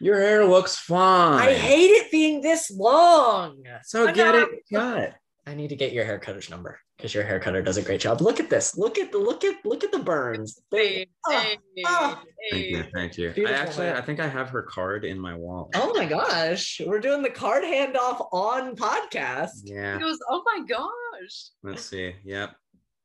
Your hair looks fine. I hate it being this long. So I get know. it cut. I need to get your hair cutter's number because your hair cutter does a great job. Look at this. Look at the look at look at the burns. Hey, Oh, hey, oh. Thank you. Thank you. I actually, hair. I think I have her card in my wallet. Oh my gosh, we're doing the card handoff on podcast. Yeah. He goes, oh my gosh. Let's see. Yep.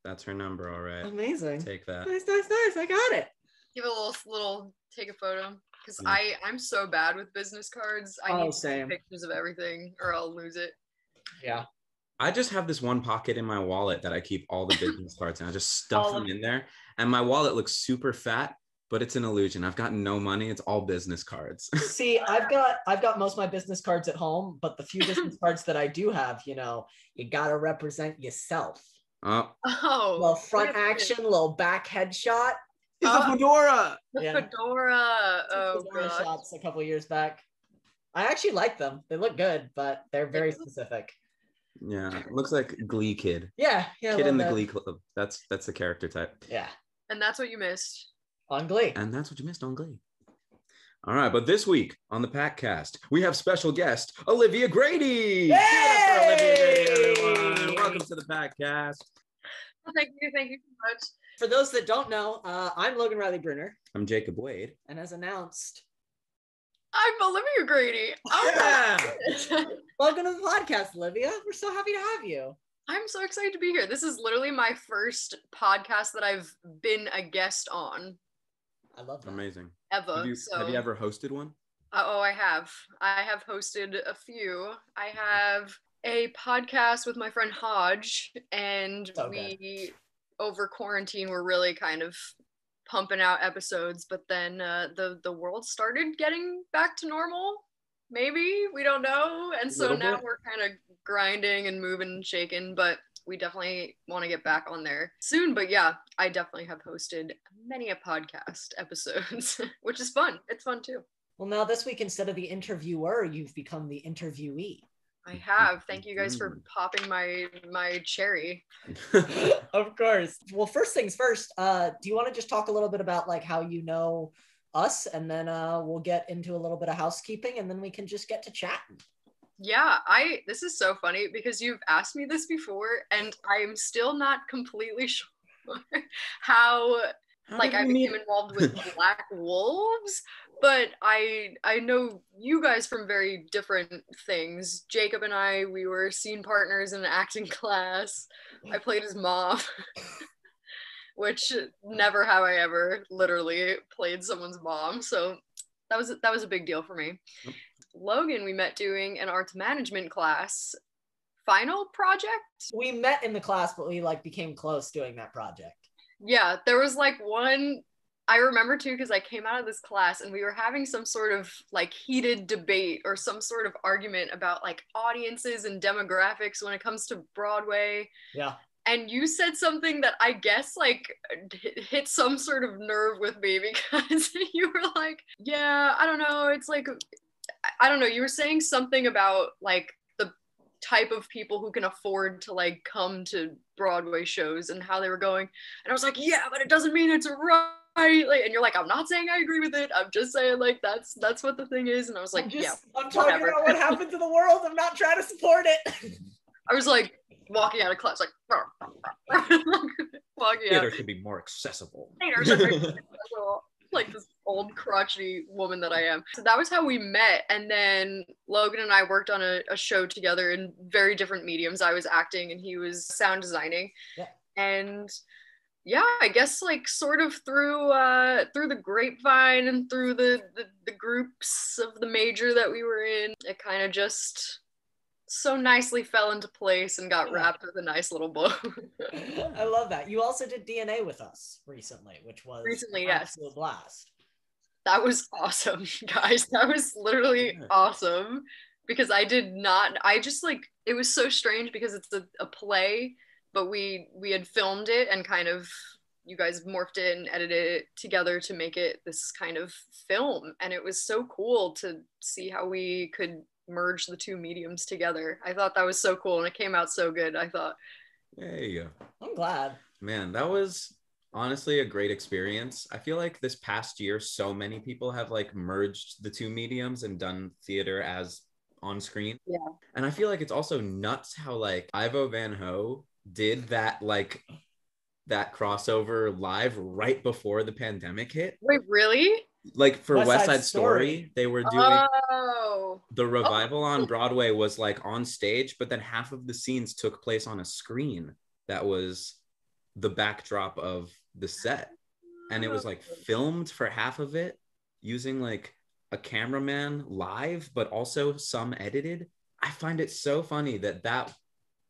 That's her number. All right. Amazing. Take that. Nice, nice, nice. I got it. Give a little little take a photo. Because Yeah. I I'm so bad with business cards. I Oh, need same. pictures of everything or I'll lose it. Yeah. I just have this one pocket in my wallet that I keep all the business cards in. I just stuff All them in there. And my wallet looks super fat, but it's an illusion. I've got no money. It's all business cards. See, I've got I've got most of my business cards at home, but the few business cards that I do have, you know, you gotta represent yourself. oh, Oh little front action, little back headshot. It's Oh. a uh, fedora. The Yeah. fedora. Oh fedora gosh. shots a couple years back. I actually like them. They look good, but they're very specific. Yeah. Looks like Glee Kid. Yeah, yeah. Kid in the little Glee. Club. That's that's the character type. Yeah, And that's what you missed. on Glee. And that's what you missed on Glee. All right, but this week on the Packcast, we have special guest Olivia Grady. Give it up for Olivia Grady, everyone. Welcome to the Packcast. Well, thank you, thank you so much. For those that don't know, uh, I'm Logan Riley Brunner, I'm Jacob Wade. and as announced, I'm Olivia Grady. Oh Yeah. welcome to the podcast, Olivia. We're so happy to have you. I'm so excited to be here. This is literally my first podcast that I've been a guest on I love that. Amazing. ever. Have you, so, have you ever hosted one? Uh, oh, I have. I have hosted a few. I have a podcast with my friend Hodge, and So good. we over quarantine were really kind of pumping out episodes. But then uh, the the world started getting back to normal. Maybe we don't know, and so now bit. we're kind of grinding and moving and shaking. But we definitely want to get back on there soon. But yeah, I definitely have hosted many a podcast episodes, which is fun. It's fun too. Well, now this week, instead of the interviewer, you've become the interviewee. I have. Thank you guys for Mm. popping my my cherry. of course. Well, first things first. Uh, do you want to just talk a little bit about like how you know us, and then uh, we'll get into a little bit of housekeeping, and then we can just get to chatting. Yeah, I this is so funny because you've asked me this before and I'm still not completely sure how How like I we meet? became involved with Black Wolves, but I I know you guys from very different things. Jacob and I, we were scene partners in an acting class. I played his mom, which never have I ever literally played someone's mom. So that was that was a big deal for me. Logan, we met doing an arts management class final project. We met in the class, but we like became close doing that project. Yeah, there was like one I remember too because I came out of this class and we were having some sort of like heated debate or some sort of argument about like audiences and demographics when it comes to Broadway. Yeah. And you said something that I guess like hit some sort of nerve with me because you were like, yeah, I don't know. It's like, I- don't know. You were saying something about like the type of people who can afford to like come to Broadway shows and how they were going. And I was like, yeah, but it doesn't mean it's right. Like, and you're like, I'm not saying I agree with it. I'm just saying like that's that's what the thing is. And I was like, I'm just, yeah. I'm talking whatever. about what happened to the world. I'm not trying to support it. I was like walking out of class, like walking out. Theater should be more accessible. like this old crotchety woman that I am. So that was how we met. And then Logan and I worked on a, a show together in very different mediums. I was acting and he was sound designing. Yeah. And yeah, I guess like sort of through uh through the grapevine and through the the, the groups of the major that we were in, it kind of just so nicely fell into place and got wrapped with a nice little bow. I love that. You also did DNA with us recently, which was Recently, yes. absolute blast. that was awesome guys that was literally awesome because i did not i just like it was so strange because it's a, a play but we we had filmed it and kind of you guys morphed it and edited it together to make it this kind of film and it was so cool to see how we could merge the two mediums together i thought that was so cool and it came out so good i thought There you go. I'm glad. Man, that was honestly a great experience. I feel like this past year, so many people have like merged the two mediums and done theater as on screen. Yeah. And I feel like it's also nuts how like Ivo Van Hove did that like that crossover live right before the pandemic hit. Wait, really? Like for West West Side Side Story, Story. they were doing Oh, the revival on Broadway was like on stage, but then half of the scenes took place on a screen that was the backdrop of the set. And it was like filmed for half of it using like a cameraman live, but also some edited. I find it so funny that that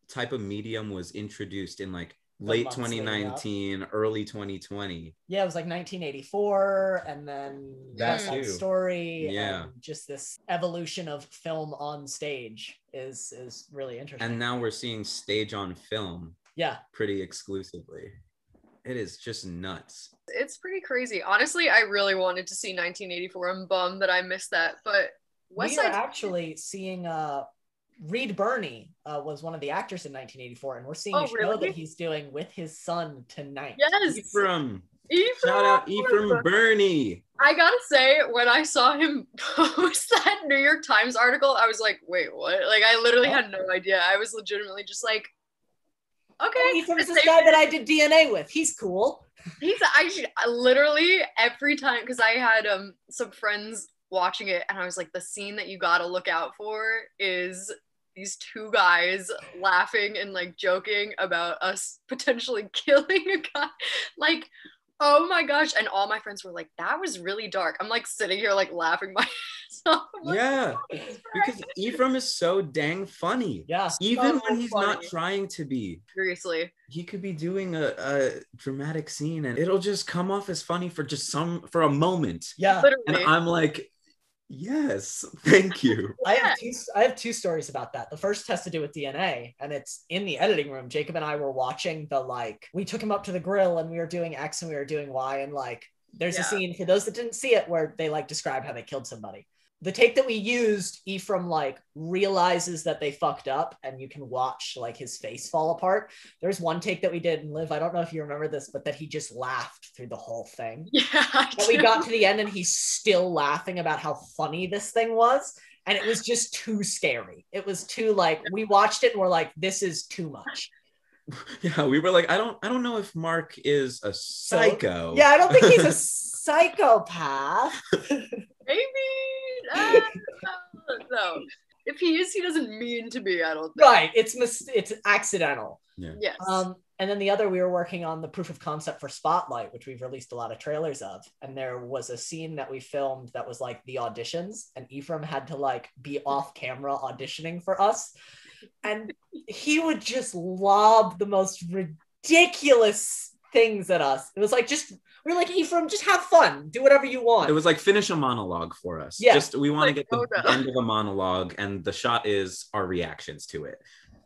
type of medium was introduced in like late months leading up. 2019, early 2020. Yeah, it was like 1984, and then That West Side. Story. Yeah. and just this evolution of film on stage is is really interesting. And now we're seeing stage on film yeah, pretty exclusively. It is just nuts. it's pretty crazy. Honestly, I really wanted to see 1984. I'm bummed that I missed that, but West we are actually seeing uh Reed Birney uh, was one of the actors in 1984, and we're seeing Oh, a show really? that he's doing with his son tonight. Yes, Ephraim. Ephraim. Shout out Ephraim Birney. I gotta say, when I saw him post that New York Times article, I was like, wait, what? Like, I literally had no idea. I was legitimately just like, okay. Oh, Ephraim's this Same- guy that I did DNA with. He's cool. He's I I literally every time because I had um some friends watching it and I was like, the scene that you gotta look out for is these two guys laughing and like joking about us potentially killing a guy. Like, oh my gosh. And all my friends were like, that was really dark. I'm like sitting here like laughing my I'm like, Yeah, oh because Ephraim is so dang funny. Yeah. Even So when he's not trying to be, seriously. he could be doing a, a dramatic scene and it'll just come off as funny for just some for a moment. Yeah. And I'm like, yes, thank you. I have two I have two stories about that. The first has to do with DNA and it's in the editing room. Jacob and I were watching the like we took him up to the grill and we were doing X and we were doing Y and like there's a scene for those that didn't see it where they like describe how they killed somebody. The take that we used, Ephraim like realizes that they fucked up and you can watch like his face fall apart. There's one take that we did in Live. I don't know if you remember this, but that he just laughed through the whole thing. Yeah. I we got to the end and he's still laughing about how funny this thing was. And it was just too scary. It was too like we watched it and we're like, this is too much. Yeah, we were like, I don't I don't know if Mark is a psycho. Yeah, I don't think he's a psychopath. Maybe. uh, no. If he is, he doesn't mean to be. I don't think. right. It's mis- it's accidental. Yeah. Yes. Um, and then the other, we were working on the proof of concept for Spotlight, which we've released a lot of trailers of. And there was a scene that we filmed that was like the auditions, and Ephraim had to like be off camera auditioning for us. And he would just lob the most ridiculous things at us. It was like, just, we were like, Ephraim, just have fun, do whatever you want. It was like finish a monologue for us. Yeah. Just we want to Like, get the, no. the end of a monologue, and the shot is our reactions to it.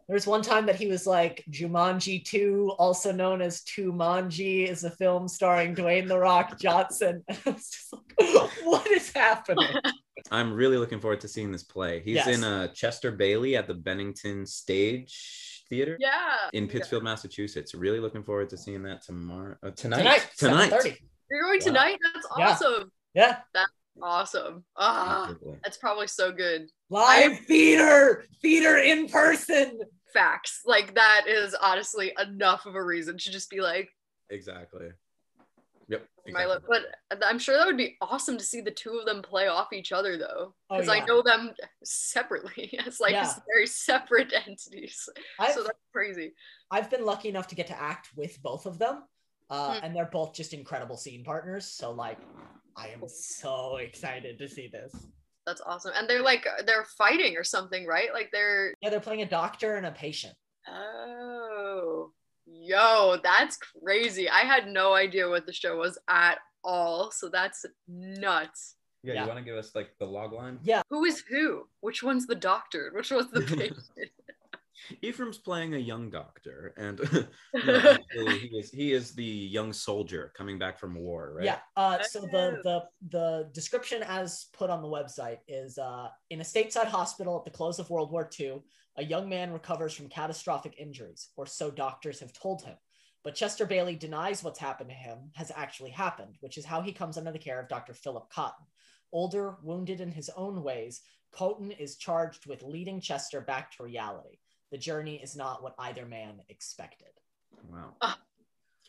There was one time that he was like, Jumanji 2, also known as Tumanji, is a film starring Dwayne The Rock Johnson. And I was just like, what is happening? I'm really looking forward to seeing this play. He's Yes. in uh, Chester Bailey at the Bennington Stage Theater yeah. in Pittsfield, Massachusetts. Really looking forward to seeing that tomorrow. Uh, tonight. Tonight, Tonight. You're going Wow. tonight? That's awesome. Yeah. That's awesome. Ah, Absolutely. that's probably so good. Live theater, theater in person. Facts. Like that is honestly enough of a reason to just be like, Exactly. Yep. my Exactly. but I'm sure that would be awesome to see the two of them play off each other though. Oh, Because yeah. I know them separately as like Yeah. very separate entities. I've, so that's crazy. I've been lucky enough to get to act with both of them. Uh, Hmm. And they're both just incredible scene partners. So, like, I am so excited to see this. That's awesome. And they're like they're fighting or something, right? Like they're Yeah, they're playing a doctor and a patient. oh yo, that's crazy. I had no idea what the show was at all. So that's nuts. yeah, yeah. You want to give us like the log line? Yeah. Who is who? Which one's the doctor? Which one's the patient? Ephraim's playing a young doctor, and no, he is he is the young soldier coming back from war, right? Yeah. Uh, so the the the description as put on the website is uh, in a stateside hospital at the close of World War II, a young man recovers from catastrophic injuries, or so doctors have told him. But Chester Bailey denies what's happened to him has actually happened, which is how he comes under the care of Dr. Philip Cotton. Older, wounded in his own ways, Cotton is charged with leading Chester back to reality. The journey is not what either man expected. Wow.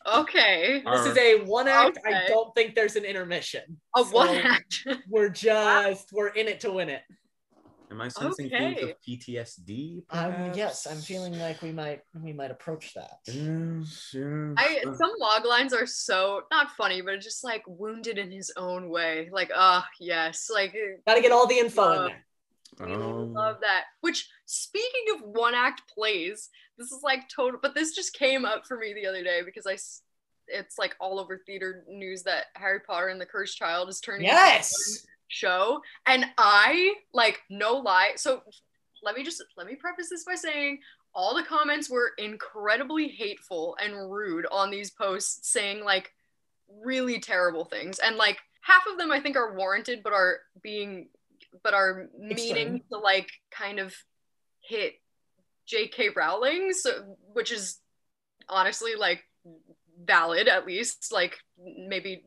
Okay. Our- This is a one act. I don't think there's an intermission. A So one act. We're just we're in it to win it. Am I sensing themes Okay. of PTSD? Um, yes, I'm feeling like we might we might approach that. Yes, yes. I some log lines are so not funny, but just like wounded in his own way. Like, ah, yes, like Got to get all the info in Uh, there. We Um, love that. Which, speaking of one act plays, this is like total. But this just came up for me the other day because I, it's like all over theater news that Harry Potter and the Cursed Child is turning into Yes. show, and I like no lie. So let me just let me preface this by saying all the comments were incredibly hateful and rude on these posts, saying like really terrible things, and like half of them I think are warranted, but are being but are meaning to like kind of hit J.K. Rowling, so which is honestly like valid at least, like maybe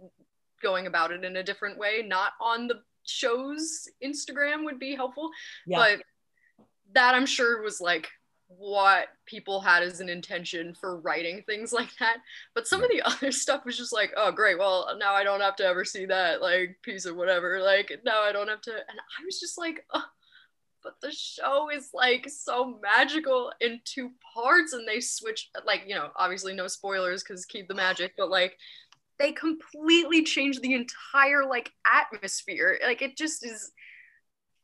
going about it in a different way, not on the show's Instagram would be helpful, Yeah. but that I'm sure was like what people had as an intention for writing things like that. But some of the other stuff was just like, oh great, well now I don't have to ever see that like piece of whatever. Like now I don't have to and I was just like, oh, but the show is like so magical in two parts and they switch like, you know, obviously no spoilers because keep the magic, but like they completely changed the entire like atmosphere. Like it just is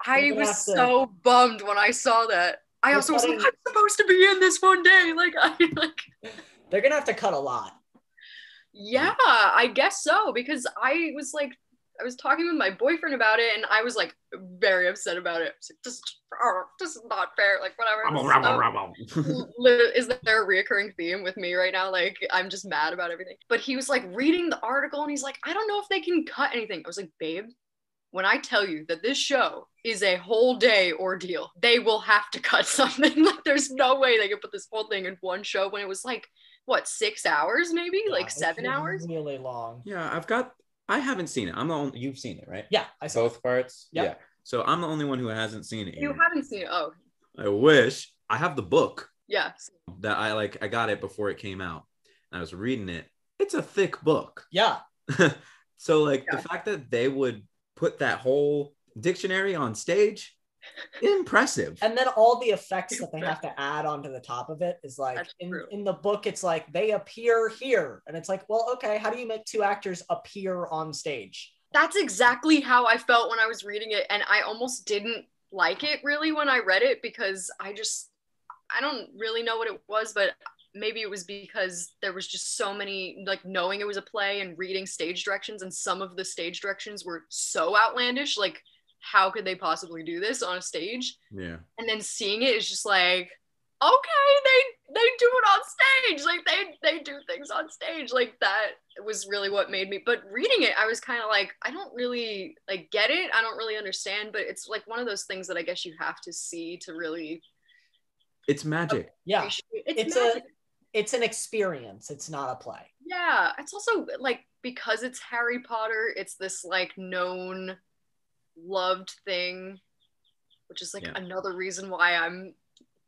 I was to- so bummed when I saw that. I also was like, I'm supposed to be in this one day. Like, I like, They're gonna have to cut a lot. yeah, I guess so because I was like, I was talking with my boyfriend about it, and I was like very upset about it. I was like, this, oh, this is not fair. Like, whatever. Rabble, So- rabble, rabble. Li- is there a reoccurring theme with me right now? Like, I'm just mad about everything. But he was like reading the article and he's like, I don't know if they can cut anything. I was like, babe, when I tell you that this show is a whole day ordeal, they will have to cut something. like, there's no way they could put this whole thing in one show when it was like, what, six hours maybe? Yeah, like seven hours? Really long. yeah, I've got. I haven't seen it. I'm the only. You've seen it, right? Yeah, I saw. Both parts. Yep. Yeah. So I'm the only one who hasn't seen it. You haven't seen it. Oh, I wish. I have the book yeah. that I like. I got it before it came out. I was reading it. It's a thick book. Yeah, so like Yeah. the fact that they would put that whole dictionary on stage, impressive. and then all the effects that they have to add onto the top of it is like in, in the book it's like they appear here and it's like well okay how do you make two actors appear on stage that's exactly how I felt when I was reading it. And I almost didn't like it really when I read it because I just, I don't really know what it was, but maybe it was because there was just so many, like knowing it was a play and reading stage directions. And some of the stage directions were so outlandish. Like, how could they possibly do this on a stage? yeah. And then seeing it is just like, okay, they they do it on stage. Like they they do things on stage. Like that was really what made me. But reading it, I was kind of like, I don't really like get it. I don't really understand. But it's like one of those things that I guess you have to see to really It's magic. yeah. It's, it's magic. a it's an experience it's not a play yeah. It's also like because it's Harry Potter. It's this like known, loved thing, which is like Yeah. another reason why I'm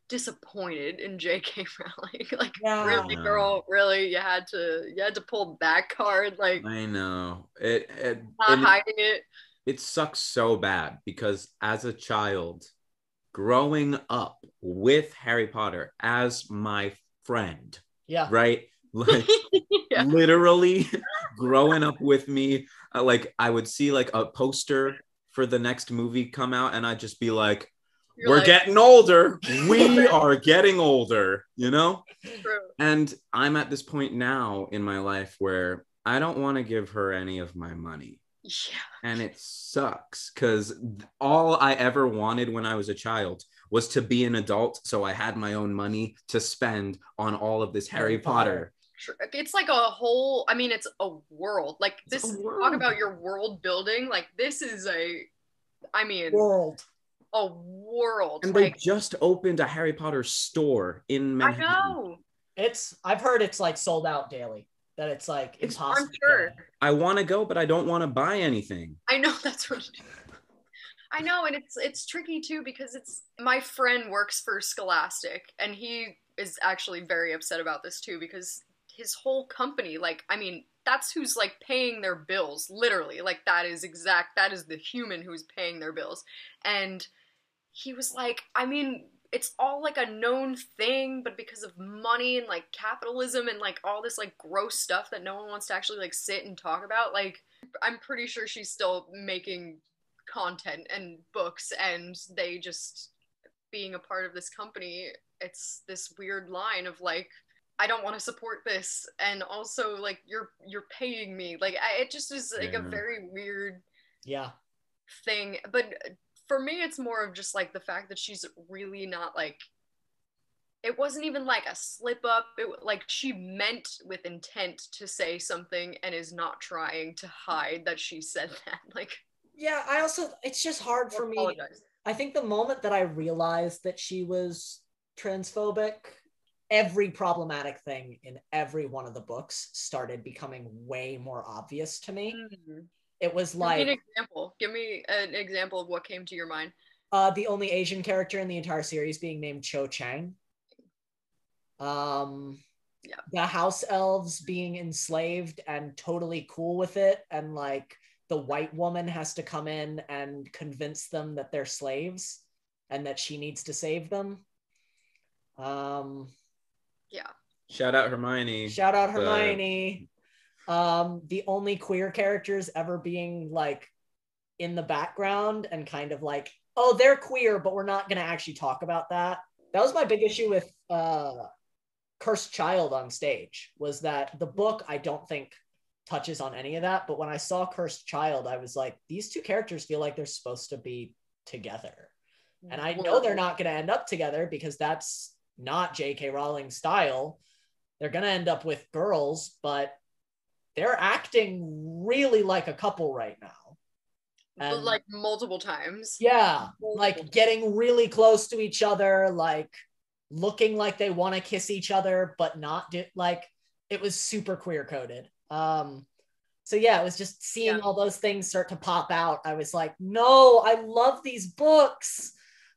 disappointed in J.K. Rowling. like, Yeah. really, girl, really, you had to, you had to pull that card, like, I know. It it, not hiding it. it sucks so bad because as a child, growing up with Harry Potter as my friend, yeah right? Like Yeah. literally growing up with me uh, like i would see like a poster for the next movie come out and i'd just be like You're we're like, getting older we are getting older you know True. and i'm at this point now in my life where i don't want to give her any of my money Yeah. and it sucks because all i ever wanted when i was a child was to be an adult so i had my own money to spend on all of this harry, Harry potter. Potter. It's like a whole, I mean, it's a world. Like, this, a talk about your world building. Like, this is a, I mean, world a world. And they just opened a Harry Potter store in Manhattan. I know. It's I've heard it's like sold out daily. That it's like It's- impossible. I'm sure. I want to go, but I don't want to buy anything. I know that's what. I know, and it's it's tricky too because it's my friend works for Scholastic, and he is actually very upset about this too because his whole company, like, I mean, that's who's like paying their bills, literally, like that is exact. That is the human who's paying their bills, and he was like, I mean. It's all like a known thing, but because of money and like capitalism and like all this like gross stuff that no one wants to actually like sit and talk about, like I'm pretty sure she's still making content and books and they just being a part of this company it's this weird line of like I don't want to support this and also like you're you're paying me like I, it just is like a very weird Yeah. thing but for me it's more of just like the fact that she's really not like it wasn't even like a slip up it wa- like she meant with intent to say something and is not trying to hide that she said that like Yeah. I also it's just hard for me. apologize. I think the moment that I realized that she was transphobic, every problematic thing in every one of the books started becoming way more obvious to me. Mhm. It was Give me an like example. Give me an example of what came to your mind. uh, the only Asian character in the entire series being named Cho Chang. Um, Yeah. the house elves being enslaved and totally cool with it, and like the white woman has to come in and convince them that they're slaves and that she needs to save them. Um, Shout out Hermione. Shout out But- Hermione. Um, the only queer characters ever being like in the background and kind of like, oh, they're queer, but we're not gonna actually talk about that. That was my big issue with uh Cursed Child on stage, was that the book I don't think touches on any of that. But when I saw Cursed Child, I was like, these two characters feel like they're supposed to be together. And I know they're not going to end up together because that's not J.K. Rowling style. They're going to end up with girls, but they're acting really like a couple right now. And- like multiple times. Yeah, Multiple like getting really close to each other, like looking like they want to kiss each other, but not do like it was super queer coded. Um, so yeah, it was just seeing Yeah. all those things start to pop out. I was like, no, I love these books.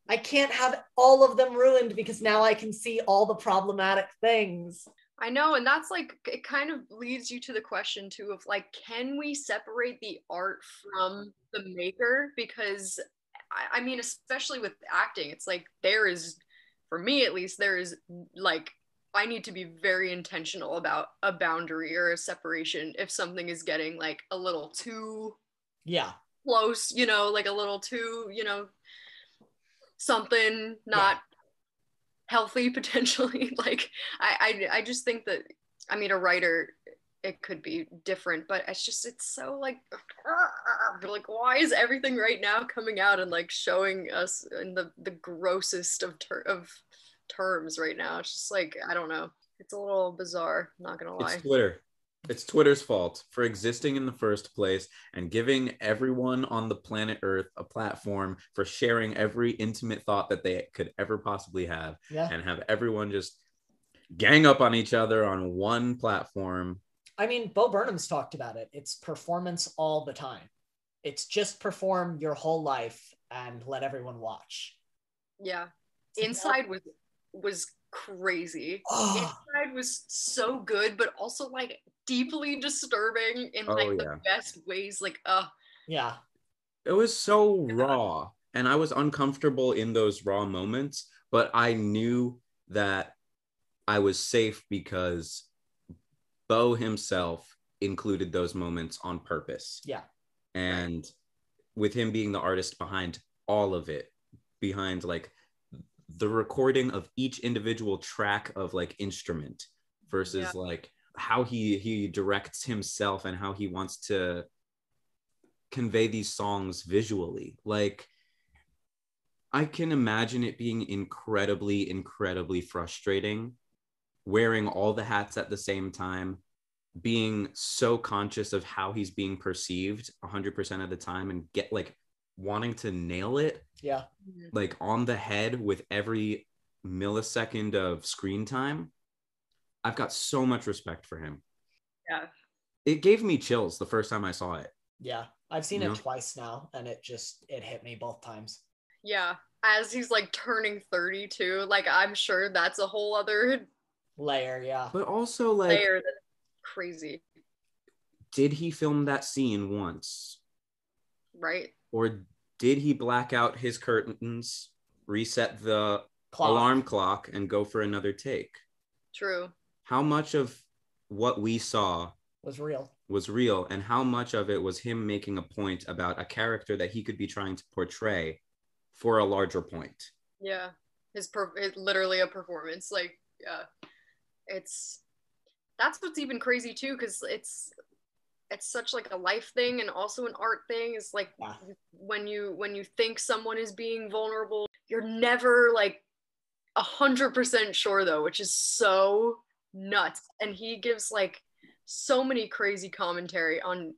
I can't have all of them ruined because now I can see all the problematic things. I know, and that's like it kind of leads you to the question too of like, can we separate the art from the maker? Because I, I mean, especially with acting, it's like there is, for me at least, there is like I need to be very intentional about a boundary or a separation if something is getting like a little too Yeah, close, you know, like a little too, you know, something not healthy potentially. like I, I I just think that I mean a writer it could be different, but it's just it's so like like why is everything right now coming out and like showing us in the the grossest of ter- of terms right now? It's just like I don't know. It's a little bizarre, not gonna lie. It's Twitter. It's Twitter's fault for existing in the first place and giving everyone on the planet Earth a platform for sharing every intimate thought that they could ever possibly have yeah. and have everyone just gang up on each other on one platform. I mean, Bo Burnham's talked about it. It's performance all the time. It's just perform your whole life and let everyone watch. Yeah. Inside was was crazy. Oh. Inside was so good, but also like deeply disturbing in Oh, like the best ways. Like, uh Yeah. It was so raw and I was uncomfortable in those raw moments, but I knew that I was safe because Bo himself included those moments on purpose. Yeah. And with him being the artist behind all of it, behind like the recording of each individual track of like instrument versus Yeah. like how he he directs himself and how he wants to convey these songs visually like i can imagine it being incredibly incredibly frustrating wearing all the hats at the same time being so conscious of how he's being perceived 100% of the time and get like wanting to nail it Yeah. like on the head with every millisecond of screen time I've got so much respect for him. Yeah. It gave me chills the first time I saw it. Yeah, I've seen You it know? twice now, and it just it hit me both times. Yeah. As he's like turning 32, like I'm sure that's a whole other Layer, yeah. But also, like, layer that's crazy, did he film that scene once? right? Or did he black out his curtains, reset the Clock. alarm clock, and go for another take? True. How much of what we saw was real. was real, and how much of it was him making a point about a character that he could be trying to portray for a larger point? Yeah. His per it, literally a performance. Like, yeah. It's that's what's even crazy too, because it's it's such like a life thing and also an art thing. It's like Yeah. when you when you think someone is being vulnerable, you're never like a hundred percent sure though, which is so nuts. And he gives like so many crazy commentary on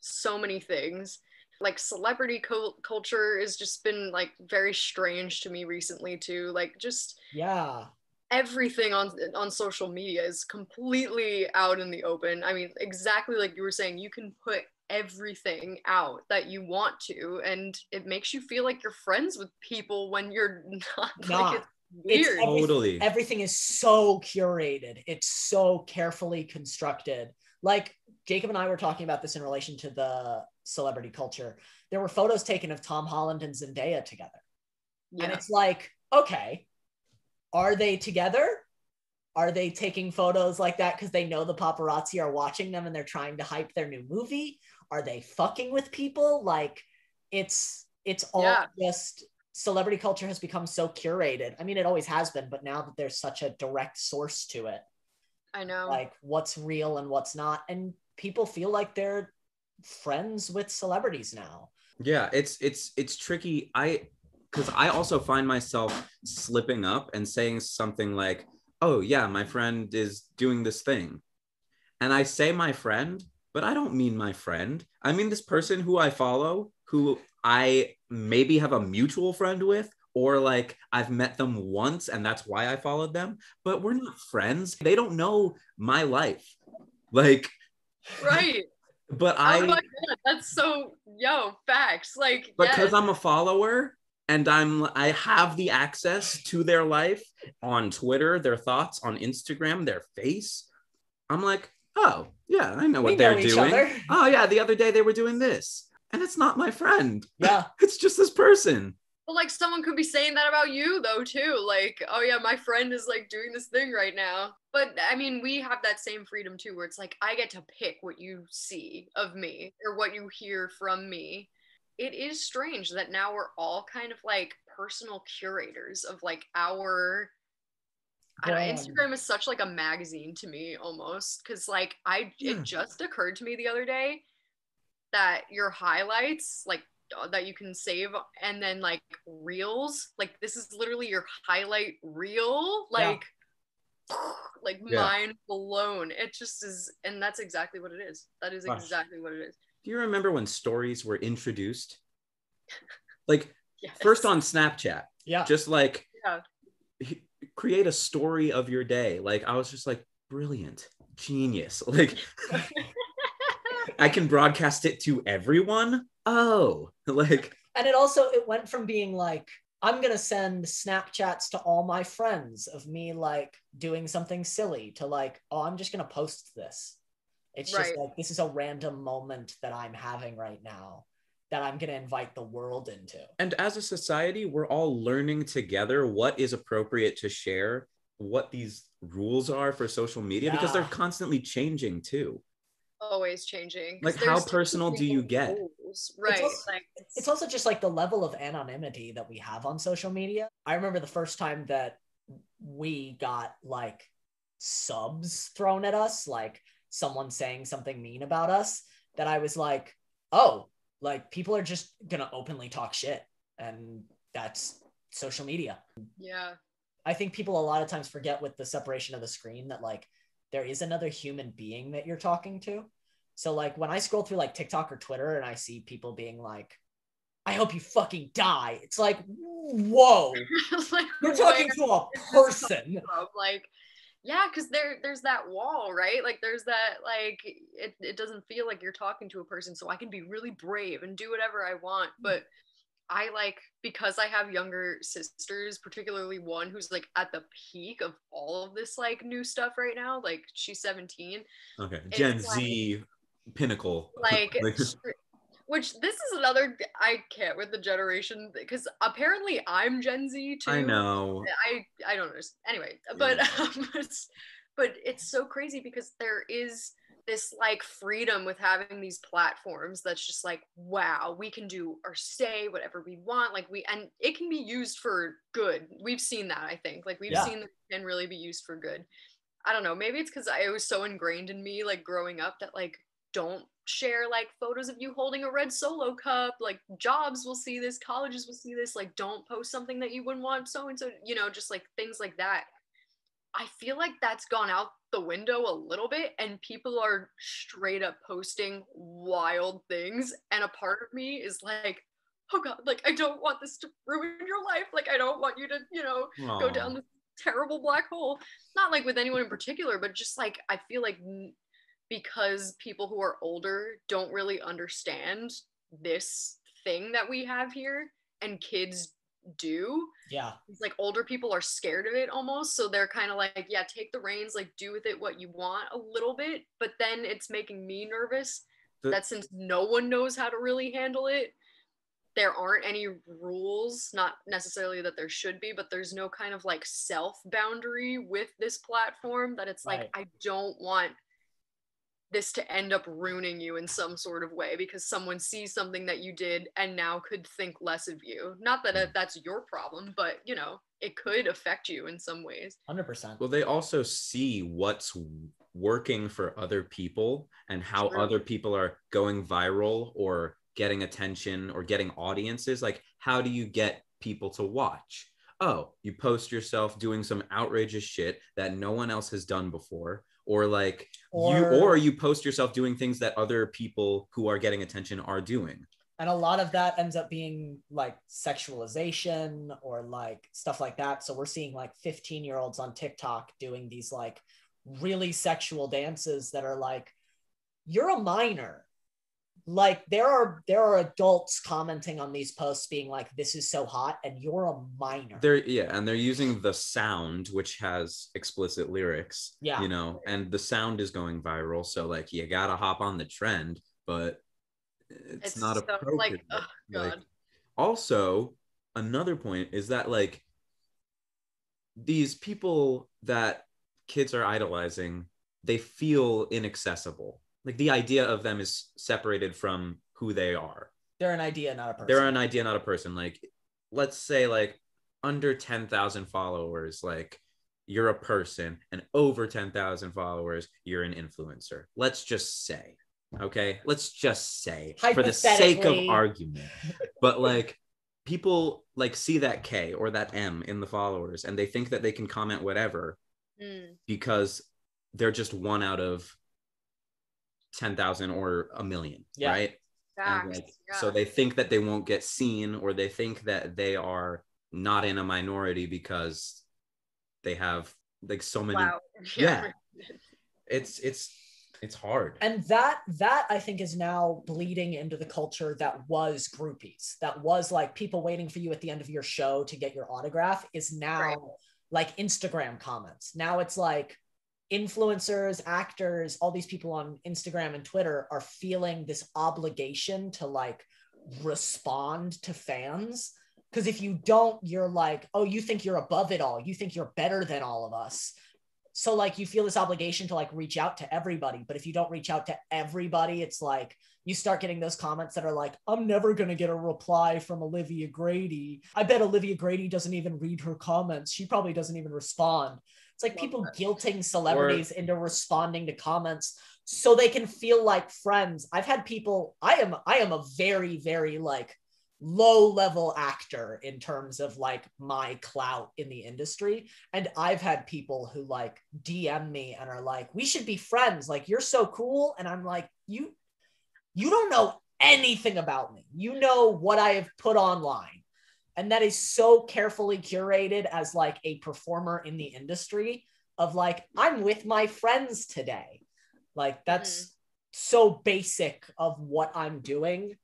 so many things like celebrity cul- culture has just been like very strange to me recently too like just Yeah. everything on on social media is completely out in the open i mean exactly like you were saying you can put everything out that you want to and it makes you feel like you're friends with people when you're not Not. like weird every- Totally. Everything is so curated. It's so carefully constructed. Like Jacob and I were talking about this in relation to the celebrity culture. There were photos taken of Tom Holland and Zendaya together. And it's like, okay, are they together? Are they taking photos like that because they know the paparazzi are watching them and they're trying to hype their new movie? Are they fucking with people? Like, it's it's all Yeah. just celebrity culture has become so curated. I mean, it always has been, but now that there's such a direct source to it, i know. like what's real and what's not, and people feel like they're friends with celebrities now. yeah it's it's it's tricky. I because i also find myself slipping up and saying something like oh yeah my friend is doing this thing. And i say my friend but i don't mean my friend. I mean this person who i follow who i maybe have a mutual friend with or like i've met them once and that's why i followed them but we're not friends they don't know my life like right but oh i my god that's so yo facts like because yes. I'm a follower and I'm I have the access to their life on Twitter, their thoughts on Instagram, their face. I'm like, oh yeah, I know what We they're know doing. other. Oh yeah, the other day they were doing this, and it's not my friend. Yeah. It's just this person. But like someone could be saying that about you though too. Like, oh yeah, my friend is like doing this thing right now. But I mean, we have that same freedom too, where it's like I get to pick what you see of me or what you hear from me. It is strange that now we're all kind of like personal curators of like our I don't know, Instagram is such like a magazine to me almost because like I Yeah. it just occurred to me the other day that your highlights like uh, that you can save and then like reels like this is literally your highlight reel Yeah. like like Yeah. mind blown it just is and that's exactly what it is that is Gosh. exactly what it is Do you remember when stories were introduced? Like yes. first on Snapchat, Yeah. just like Yeah. h- create a story of your day. Like I was just like brilliant, genius. Like I can broadcast it to everyone. Oh, like and it also it went from being like i'm gonna send snapchats to all my friends of me like doing something silly to like oh i'm just gonna post this it's just like this is a random moment that i'm having right now that i'm gonna invite the world into and as a society, we're all learning together what is appropriate to share, what these rules are for social media because they're constantly changing too. Always changing. Like, how personal do you get? rules, right also- like it's also just like the level of anonymity that we have on social media i remember the first time that we got like subs thrown at us like someone saying something mean about us that i was like oh like people are just gonna openly talk shit and that's social media yeah i think people a lot of times forget with the separation of the screen that like there is another human being that you're talking to so like when i scroll through like tiktok or twitter and i see people being like i hope you fucking die it's like whoa like you're talking to a person like yeah because there there's that wall right like there's that like it, it doesn't feel like you're talking to a person so i can be really brave and do whatever i want Mm. but i like because i have younger sisters particularly one who's like at the peak of all of this like new stuff right now like she's 17 Okay. It's Gen like- Z pinnacle. like which this is another i can't with the generation because apparently i'm gen z too I know. I I don't understand. Anyway, but Yeah. um, but it's so crazy because there is this like freedom with having these platforms that's just like wow we can do or say whatever we want like we and it can be used for good we've seen that i think like we've Yeah. seen that it can really be used for good i don't know maybe it's because i it was so ingrained in me like growing up that like don't share like photos of you holding a red solo cup like jobs will see this colleges will see this like don't post something that you wouldn't want so and so you know just like things like that. I feel like that's gone out the window a little bit and people are straight up posting wild things and a part of me is like oh god like i don't want this to ruin your life. Like i don't want you to you know go down this terrible black hole. Not like with anyone in particular but just like i feel like because people who are older don't really understand this thing that we have here and kids do. Yeah. it's like older people are scared of it almost. So they're kind of like yeah take the reins like do with it what you want a little bit but then it's making me nervous The- that since no one knows how to really handle it there aren't any rules not necessarily that there should be but there's no kind of like self boundary with this platform that it's like i don't want this to end up ruining you in some sort of way because someone sees something that you did and now could think less of you not that it, that's your problem but you know it could affect you in some ways 100%. Well, they also see what's working for other people and how True. other people are going viral or getting attention or getting audiences. Like, how do you get people to watch? Oh, you post yourself doing some outrageous shit that no one else has done before. Or like you Or- or you post yourself doing things that other people who are getting attention are doing. and a lot of that ends up being like sexualization or like stuff like that so we're seeing like 15 year olds on tiktok doing these like really sexual dances that are like you're a minor like there are there are adults commenting on these posts being like this is so hot and you're a minor They're yeah, and they're using the sound, which has explicit lyrics. Yeah. You know, and the sound is going viral. So like you gotta hop on the trend, but it's, It's not so, appropriate. Oh, like, ugh, Like, also, another point is that like these people that kids are idolizing, they feel inaccessible. Like the idea of them is separated from who they are. they're an idea not a person They're an idea, not a person. Like, let's say like under 10,000 followers, like you're a person, and over 10,000 followers, you're an influencer. Let's just say, okay? Let's just say for the sake of argument. But like people like see that K or that M in the followers and they think that they can comment whatever Mm, because they're just one out of 10,000 or a million, Yeah. right? Like, yeah. So they think that they won't get seen, or they think that they are not in a minority because they have like so many. wow Yeah. It's it's it's hard. and that that i think is now bleeding into the culture that was groupies that was like people waiting for you at the end of your show to get your autograph is now Right. like instagram comments now it's like influencers actors all these people on instagram and twitter are feeling this obligation to like respond to fans. Because if you don't you're like oh you think you're above it all. You think you're better than all of us. So like you feel this obligation to like reach out to everybody. But if you don't reach out to everybody it's like you start getting those comments that are like i'm never going to get a reply from olivia grady. I bet olivia grady doesn't even read her comments. She probably doesn't even respond it's like Love people that. guilting celebrities into responding to comments so they can feel like friends i've had people i am i am a very very like low level actor in terms of like my clout in the industry and I've had people who like DM me and are like, we should be friends. Like, you're so cool. And I'm like, you, you don't know anything about me. You know what I have put online. And that is so carefully curated as like a performer in the industry of like I'm with my friends today. Like that's mm-hmm. so basic of what I'm doing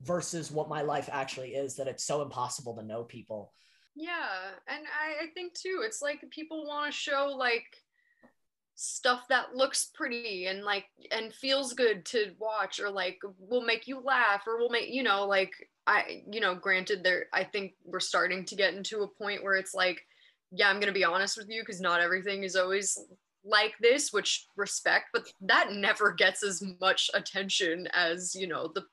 versus what my life actually is that it's so impossible to know people. Yeah, and I, I think too, it's like people want to show like stuff that looks pretty and like and feels good to watch or like will make you laugh or will make you know like I you know granted there I think we're starting to get into a point where it's like yeah I'm going to be honest with you cuz not everything is always like this which respect but that never gets as much attention as you know the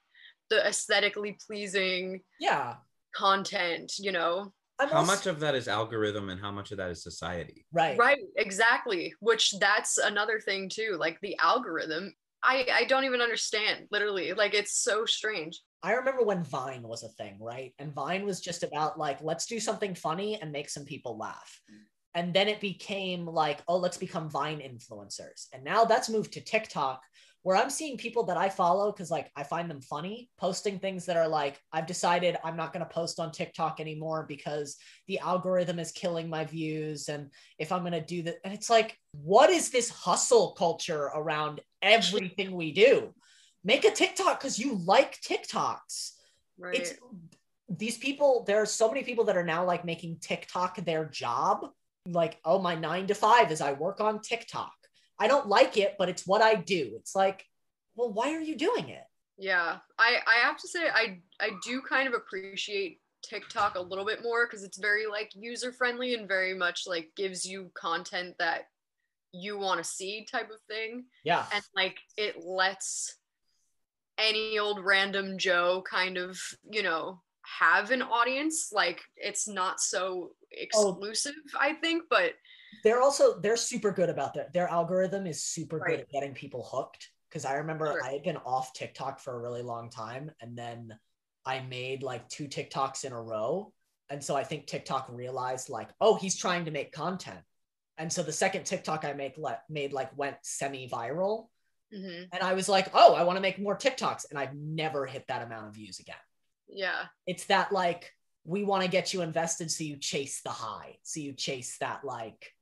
the aesthetically pleasing Yeah. content you know I'm How much of that is algorithm and how much of that is society? right. right exactly which that's another thing too like the algorithm i i don't even understand literally like it's so strange I remember when Vine was a thing, right? And Vine was just about like, let's do something funny and make some people laugh. And then it became like, oh, let's become Vine influencers. And now that's moved to TikTok, where I'm seeing people that I follow because like I find them funny, posting things that are like, I've decided I'm not going to post on TikTok anymore because the algorithm is killing my views. And if I'm going to do that, and it's like, what is this hustle culture around everything we do? Make a TikTok because you like TikToks. Right. it's these people there are so many people that are now like making tiktok their job. Like oh my nine to five is i work on tiktok. I don't like it but it's what i do. It's like well why are you doing it? Yeah. I i have to say i i do kind of appreciate tiktok a little bit more because it's very like user friendly and very much like gives you content that you want to see type of thing. Yeah. And like it lets any old random joe kind of you know have an audience. Like it's not so Oh. exclusive i think but they're also they're super good about that their algorithm is super good at getting people hooked. Because i remember Sure. i had been off tiktok for a really long time and then i made like two tiktoks in a row. And so i think tiktok realized like oh he's trying to make content. And so the second tiktok i make le- made like went semi-viral mhm, and i was like oh i want to make more tiktoks and i've never hit that amount of views again. Yeah. It's that like we want to get you invested so you chase the high so you chase that like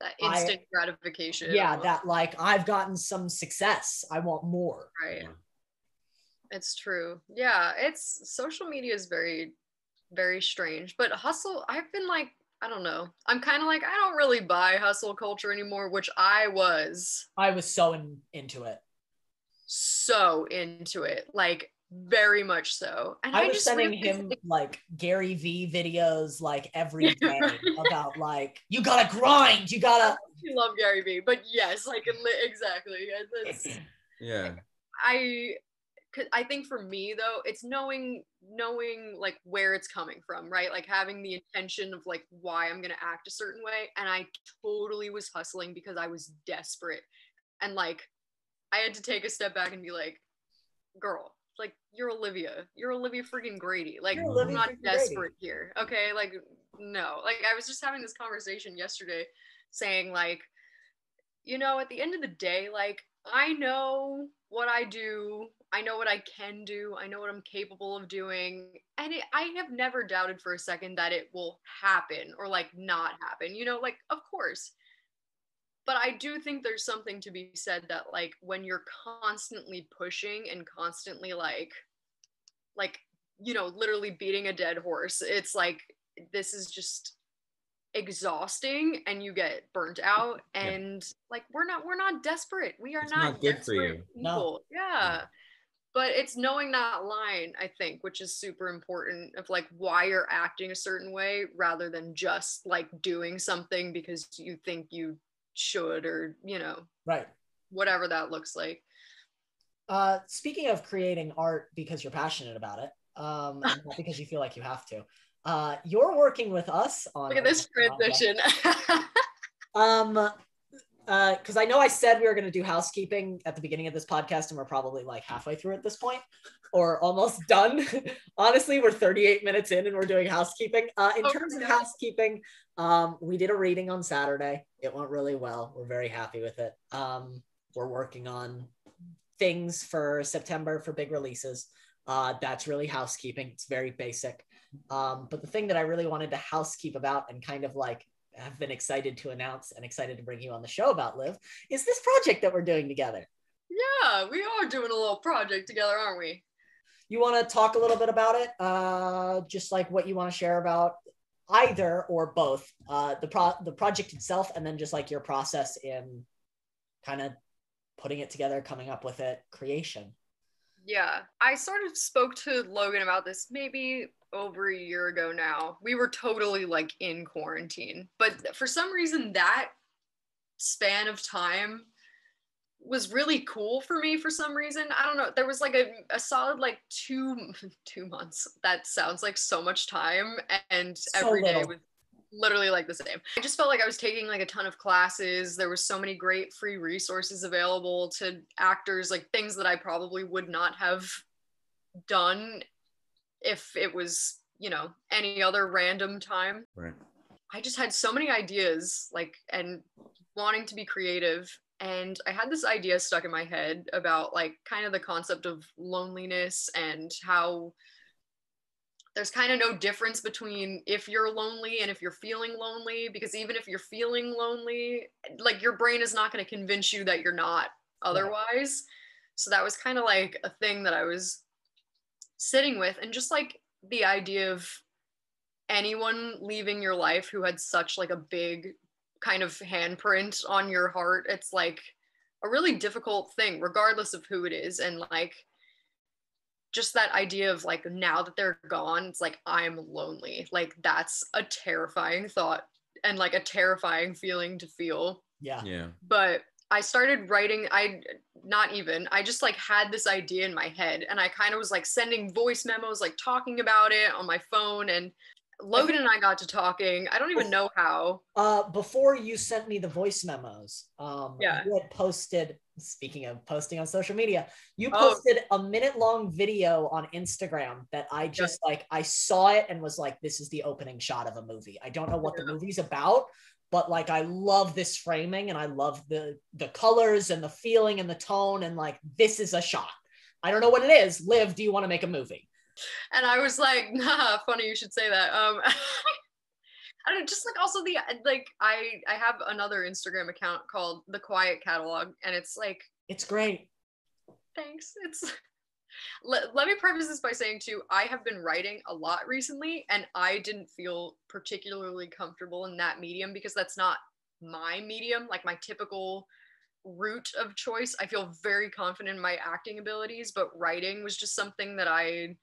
that I- instant gratification. Yeah that like i've gotten some success. I want more. Right. Yeah. it's true. Yeah it's social media is very very strange but hustle i've been like i don't know i'm kind of like i don't really buy hustle culture anymore which i was i was so in, into it so into it like very much so and i, i, was just sending realized him it- like Gary Vee videos like every day about like you gotta grind you gotta I love Gary Vee, but yes, like exactly. It's, Yeah. I, 'cause I think for me though, it's knowing knowing like where it's coming from, right? Like having the intention of like why I'm gonna act a certain way, and I totally was hustling because I was desperate, and like I had to take a step back and be like, girl. Like you're Olivia, you're Olivia freaking Grady. Like I'm not freaking Grady. desperate here, okay? Like no, like I was just having this conversation yesterday, saying like, you know, at the end of the day, like I know what I do. I know what I can do. I know what I'm capable of doing. And it, I have never doubted for a second that it will happen or like not happen. You know, like, of course. But I do think there's something to be said that, like, when you're constantly pushing and constantly, like, like, you know, literally beating a dead horse, it's like, this is just exhausting and you get burnt out Yeah. and like we're not we're not desperate we are not, not good for you. No. people yeah but it's knowing that line i think which is super important of like why you're acting a certain way rather than just like doing something because you think you should or you know right whatever that looks like uh speaking of creating art because you're passionate about it um not because you feel like you have to uh you're working with us on look at this transition Um, uh, because I know I said we were going to do housekeeping at the beginning of this podcast, and we're probably like halfway through at this point, or almost done. Honestly, we're 38 minutes in, and we're doing housekeeping. Uh, in Oh, terms of housekeeping, um, we did a reading on Saturday. It went really well. We're very happy with it. Um, we're working on things for September for big releases. Uh, that's really housekeeping. It's very basic. Um, but the thing that I really wanted to housekeep about and kind of like have been excited to announce and excited to bring you on the show about Live is this project that we're doing together. Yeah, we are doing a little project together, aren't we? You want to talk a little bit about it? Uh, just like what you want to share about either or both uh, the pro the project itself, and then just like your process in kind of putting it together, coming up with it, creation. Yeah, I sort of spoke to Logan about this maybe over a year ago now. We were totally like in quarantine, but for some reason, that span of time was really cool for me for some reason. I don't know. There was like a, a solid like two two months. That sounds like so much time, and So every day little. was literally like the same. I just felt like I was taking like a ton of classes. There was so many great free resources available to actors, like things that I probably would not have done if it was, you know, any other random time. Right. I just had so many ideas, like, and wanting to be creative. And I had this idea stuck in my head about, like, kind of the concept of loneliness and how there's kind of no difference between if you're lonely and if you're feeling lonely, because even if you're feeling lonely, like, your brain is not going to convince you that you're not otherwise. So that was kind of like a thing that I was sitting with. And just like the idea of, anyone leaving your life who had such like a big kind of handprint on your heart it's like a really difficult thing regardless of who it is and like just that idea of like now that they're gone it's like i'm lonely like that's a terrifying thought and like a terrifying feeling to feel Yeah. Yeah. but I started writing I not even I just like had this idea in my head and I kind of was like sending voice memos like talking about it on my phone and Logan and I got to talking I don't even know how Uh, before you sent me the voice memos, um, Yeah. you had posted. Speaking of posting on social media, you Oh. posted a minute long video on Instagram that I just like. I saw it and was like, "This is the opening shot of a movie." I don't know what the movie's about, but like, I love this framing and I love the the colors and the feeling and the tone and like, this is a shot. I don't know what it is. Liv, do you want to make a movie? and I was like nah funny you should say that um I don't know, just like also the like I I have another Instagram account called the Quiet Catalog and it's like It's great. thanks it's let, let me preface this by saying too i have been writing a lot recently and i didn't feel particularly comfortable in that medium because that's not my medium like my typical route of choice. I feel very confident in my acting abilities but writing was just something that i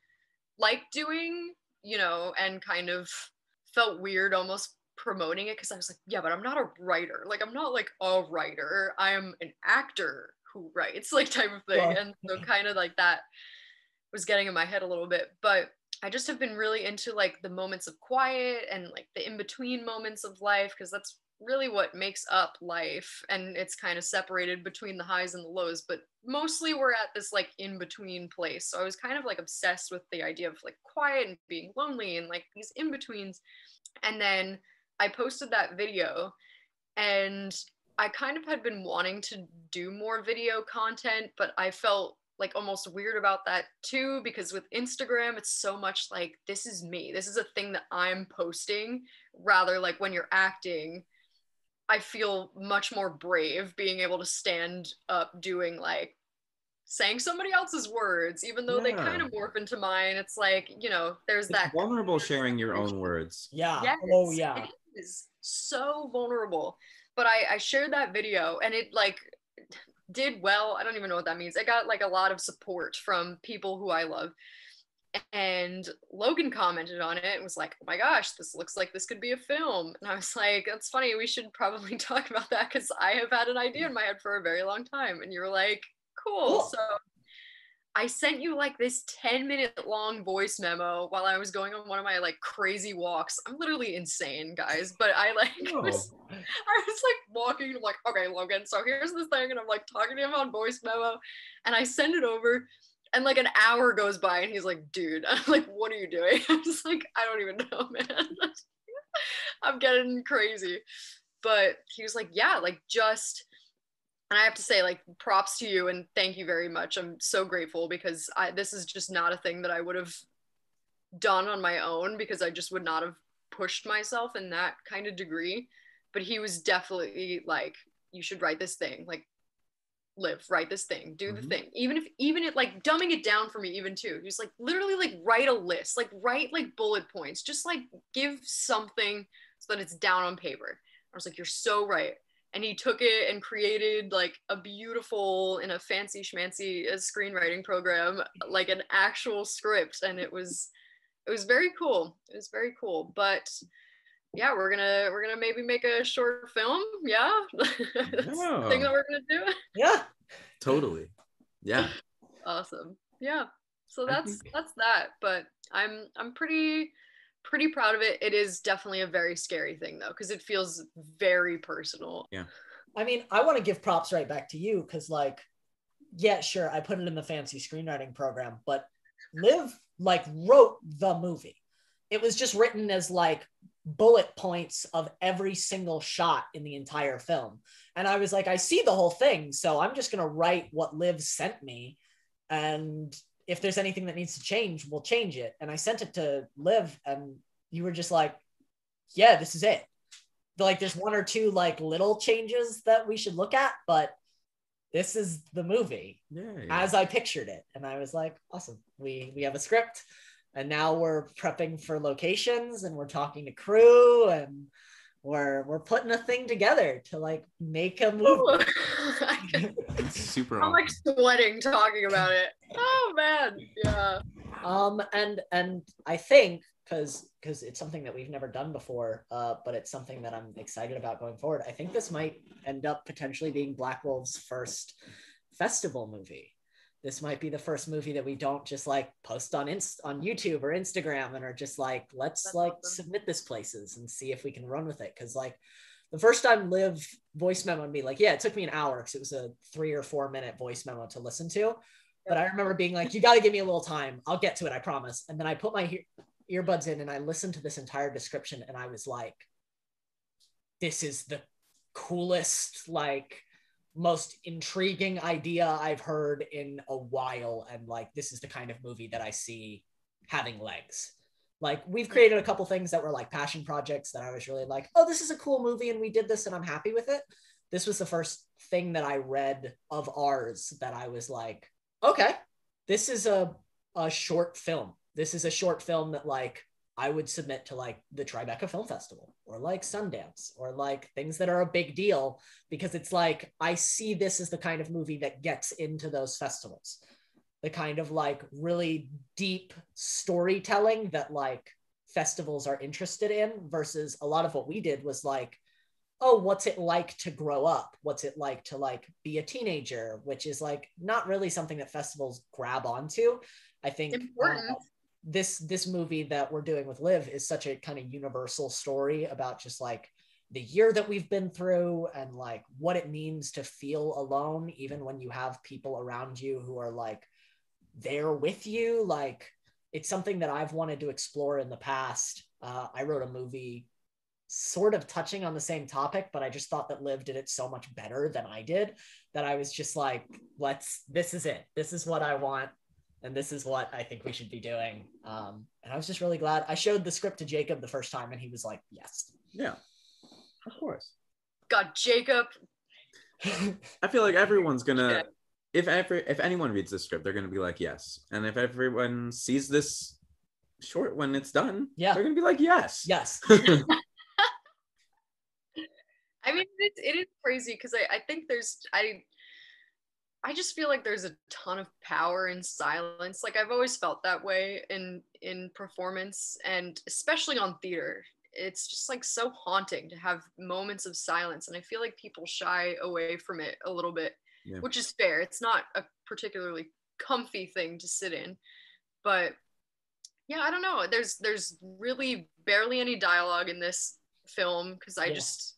liked doing you know and kind of felt weird almost promoting it because i was like yeah but i'm not a writer. Like i'm not like a writer. I am an actor who writes like type of thing. Well, and so kind of like that was getting in my head a little bit. But i just have been really into like the moments of quiet and like the in between moments of life because that's really what makes up life. And it's kind of separated between the highs and the lows but mostly we're at this like in between place. So i was kind of like obsessed with the idea of like quiet and being lonely and like these in betweens and then i posted that video and I kind of had been wanting to do more video content, but I felt like almost weird about that too because with Instagram it's so much like this is me. This is a thing that I'm posting rather like when you're acting I feel much more brave being able to stand up doing like saying somebody else's words even though they kind of morph into mine. It's like, you know, there's It's that vulnerable sharing your own words. Yeah. Yes, oh yeah. It is so vulnerable. But I, I shared that video and it like did well. I don't even know what that means. It got like a lot of support from people who I love. And Logan commented on it and was like, oh my gosh, this looks like this could be a film. And I was like, that's funny. We should probably talk about that because I have had an idea in my head for a very long time. And you were like, cool. Cool. So I sent you like this 10 minute long voice memo while I was going on one of my like crazy walks. I'm literally insane, guys, but I like Oh. was I was like walking, I'm like, okay, Logan, so here's this thing, and I'm like talking to him on voice memo, and I send it over, and like an hour goes by, and he's like, dude, I'm like, what are you doing? I'm just like, I don't even know, man. I'm getting crazy. But he was like, yeah, like just and I have to say, like, props to you and thank you very much. I'm so grateful because I this is just not a thing that I would have done on my own because I just would not have pushed myself in that kind of degree. but he was definitely like, you should write this thing. Like, live, write this thing, do the Mhm. thing. Even if, even it like dumbing it down for me, even too. He's like, literally, like, write a list, like, write like bullet points, just like give something so that it's down on paper. I was like, you're so right. And he took it and created like a beautiful, in a fancy schmancy uh, screenwriting program, like an actual script. And it was, it was very cool. It was very cool. But yeah, we're gonna we're gonna maybe make a short film. Yeah, That's the thing that we're gonna do. Yeah. Totally. Yeah. Awesome. Yeah. So that's think- that's that. But I'm I'm pretty pretty proud of it. It is definitely a very scary thing though, because it feels very personal. Yeah. I mean, I want to give props right back to you because, like, yeah, sure, I put it in the fancy screenwriting program, but Liv like wrote the movie. It was just written as like bullet points of every single shot in the entire film. And I was like, I see the whole thing, so I'm just gonna write what Liv sent me, and if there's anything that needs to change, we'll change it. And I sent it to Liv, and you were just like, yeah, this is it like there's one or two like little changes that we should look at, but this is the movie Yeah. yeah. as I pictured it. And I was like, awesome. We we have a script and now we're prepping for locations and we're talking to crew and we're we're putting a thing together to like make a movie. I can- It's super I'm like sweating talking about it. Oh man. Yeah. um and and i think because because it's something that we've never done before uh but it's something that i'm excited about going forward i think this might end up potentially being black wolf's first festival movie this might be the first movie that we don't just like post on inst on youtube or instagram and are just like let's That's like awesome. submit this places and see if we can run with it because like the first time liv voice memoed me like yeah it took me an hour because it was a three or four minute voice memo to listen to but I remember being like, you got to give me a little time. I'll get to it, I promise. And then I put my he- earbuds in and I listened to this entire description and I was like, this is the coolest, like, most intriguing idea I've heard in a while. And like, this is the kind of movie that I see having legs. Like, we've created a couple things that were like passion projects that I was really like, oh, this is a cool movie and we did this and I'm happy with it. This was the first thing that I read of ours that I was like, okay, this is a, a short film. This is a short film that like I would submit to like the Tribeca Film Festival or like Sundance or like things that are a big deal because it's like I see this as the kind of movie that gets into those festivals. The kind of like really deep storytelling that like festivals are interested in versus a lot of what we did was like oh what's it like to grow up what's it like to like be a teenager which is like not really something that festivals grab onto i think Important. uh, this this movie that we're doing with live is such a kind of universal story about just like the year that we've been through and like what it means to feel alone even when you have people around you who are like there with you like it's something that i've wanted to explore in the past uh, i wrote a movie sort of touching on the same topic, but I just thought that Liv did it so much better than I did that I was just like, let's, this is it. This is what I want. And this is what I think we should be doing. Um, and I was just really glad. I showed the script to Jacob the first time and he was like, yes. Yeah. Of course. God, Jacob. I feel like everyone's gonna if ever if anyone reads this script, they're gonna be like, yes. And if everyone sees this short when it's done, Yeah. they're gonna be like, yes. yes. I mean, it, it is crazy because I, I think there's I I just feel like there's a ton of power in silence. Like I've always felt that way in in performance and especially on theater. It's just like so haunting to have moments of silence and I feel like people shy away from it a little bit, Yeah. which is fair. It's not a particularly comfy thing to sit in. But yeah, I don't know. There's there's really barely any dialogue in this film because I Yeah. just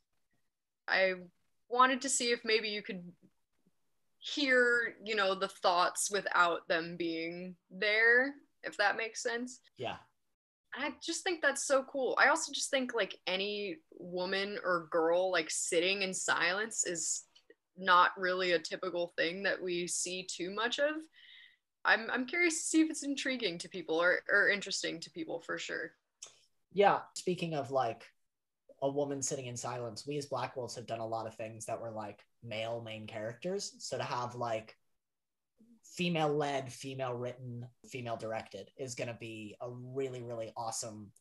I wanted to see if maybe you could hear, you know, the thoughts without them being there, if that makes sense. yeah. I just think that's so cool. I also just think like any woman or girl like sitting in silence is not really a typical thing that we see too much of. I'm I'm curious to see if it's intriguing to people or, or interesting to people for sure. yeah speaking of like a woman sitting in silence, we as Black Wolves have done a lot of things that were like male main characters. So to have like female led, female written, female directed is going to be a really, really awesome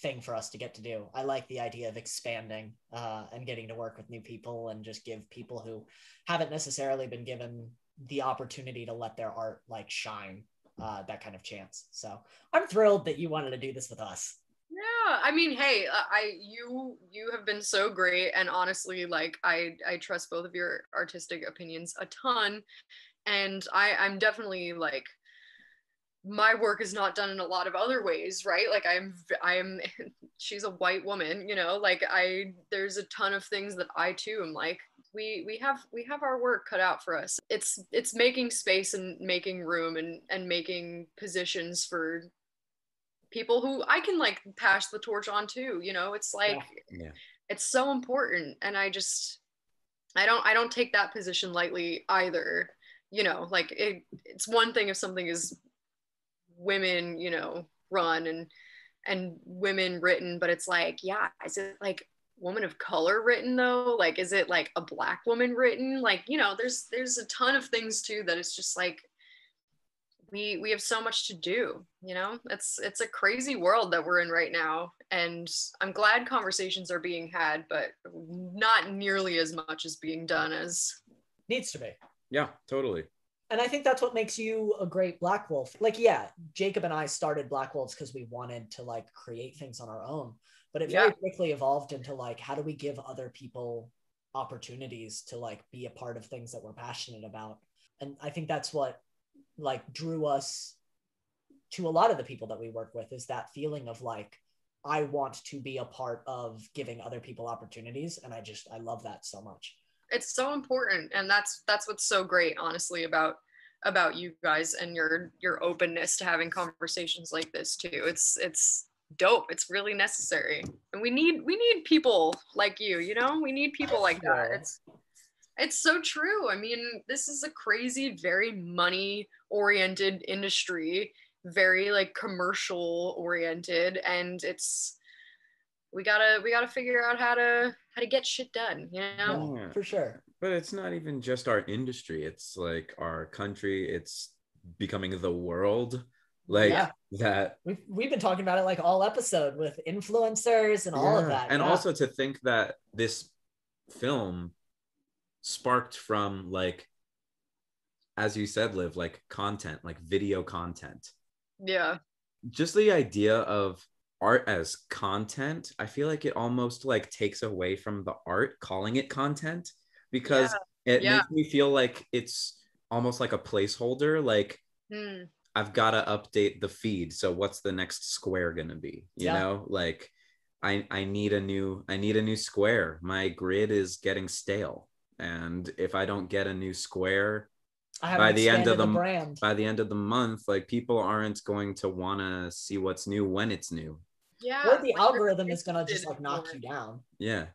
thing for us to get to do. I like the idea of expanding uh, and getting to work with new people and just give people who haven't necessarily been given the opportunity to let their art like shine uh, that kind of chance. So I'm thrilled that you wanted to do this with us. I mean, hey, uh, I you you have been so great, and honestly, like I I trust both of your artistic opinions a ton, and I I'm definitely like my work is not done in a lot of other ways right? Like i'm i'm she's a white woman you know? Like i there's a ton of things that i too am like we we have we have our work cut out for us. It's it's making space and making room and and making positions for people who i can like pass the torch on to you know? It's like Yeah. it's so important and i just i don't i don't take that position lightly either you know? Like it, it's one thing if something is women you know run and and women written but it's like yeah is it like woman of color written though? Like is it like a black woman written? Like you know there's there's a ton of things too that it's just like we we have so much to do you know it's it's a crazy world that we're in right now and i'm glad conversations are being had but not nearly as much as being done as Needs to be. Yeah, totally. And I think that's what makes you a great Black Wolf. Like, yeah, Jacob and I started Black Wolves because we wanted to like create things on our own, but it very Yeah. quickly evolved into like, how do we give other people opportunities to like be a part of things that we're passionate about? And I think that's what like drew us to a lot of the people that we work with is that feeling of like, I want to be a part of giving other people opportunities. And I just, I love that so much. it's so important and that's that's what's so great honestly about about you guys and your your openness to having conversations like this too. It's it's dope. It's really necessary. And we need we need people like you you know? We need people like that. It's it's so true i mean this is a crazy very money oriented industry very like commercial oriented and it's we gotta we gotta figure out how to how to get shit done you know Yeah, for sure. But it's not even just our industry. It's like our country. It's becoming the world. Like Yeah. that. We've, we've been talking about it like all episode with influencers and all of that. And yeah. also to think that this film sparked from like, as you said, Liv, like content, like video content. yeah Just the idea of art as content, I feel like it almost like takes away from the art calling it content because it yeah. makes me feel like it's almost like a placeholder. Like Hmm. I've got to update the feed. So what's the next square gonna be? You Yeah. know, like I I need a new I need a new square. My grid is getting stale, and if I don't get a new square I by the end of expanded the m- brand. by the end of the month, like people aren't going to want to see what's new when it's new. yeah or the like, algorithm is gonna just like knock you down. Yeah,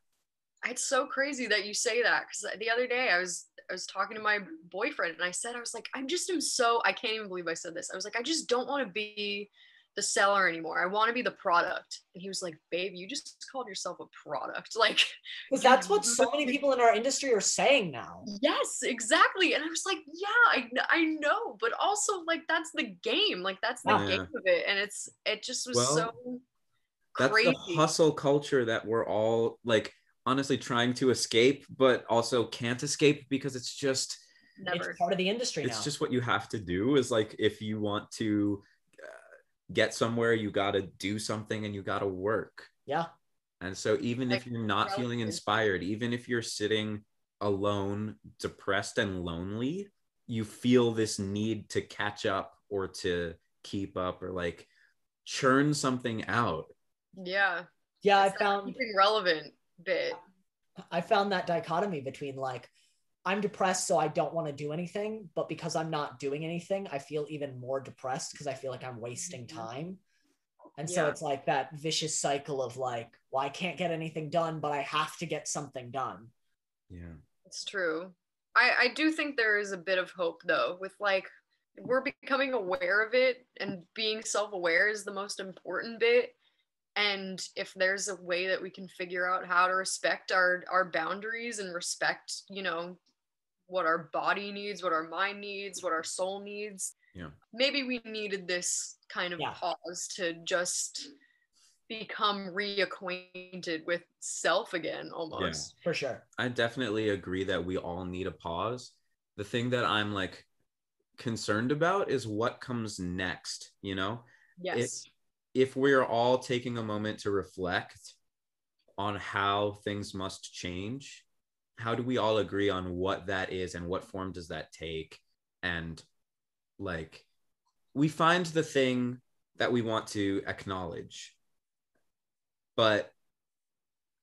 it's so crazy that you say that because the other day I was I was talking to my boyfriend and I said I was like i'm just am so I can't even believe I said this I was like I just don't want to be the seller anymore. I want to be the product. And he was like babe you just called yourself a product. Like Because that's what so many people in our industry are saying now. yes exactly. And I was like yeah I, I know. But also like that's the game. Like that's the Yeah. game of it. And it's it just was Well, so that's crazy. the hustle culture that we're all like honestly trying to escape, but also can't escape because it's just never. It's part of the industry it's now. just what you have to do is like if you want to get somewhere you got to do something and you got to work. Yeah. and so even if you're not feeling inspired even if you're sitting alone depressed and lonely you feel this need to catch up or to keep up or like churn something out. Yeah. Yeah, I It's that found keeping relevant bit. I found that dichotomy between like I'm depressed, so I don't want to do anything, but because I'm not doing anything, I feel even more depressed because I feel like I'm wasting Mhm. time. And so it's like that vicious cycle of like, well, I can't get anything done, but I have to get something done. yeah It's true. I, I do think there is a bit of hope though, with like we're becoming aware of it and being self-aware is the most important bit. and if there's a way that we can figure out how to respect our our boundaries and respect you know what our body needs what our mind needs what our soul needs Yeah. maybe we needed this kind of Yeah. pause to just become reacquainted with self again almost Yeah. for sure. I definitely agree that we all need a pause. The thing that I'm like concerned about is what comes next, you know? yes If we're all taking a moment to reflect on how things must change, how do we all agree on what that is and what form does that take? And like we find the thing that we want to acknowledge. But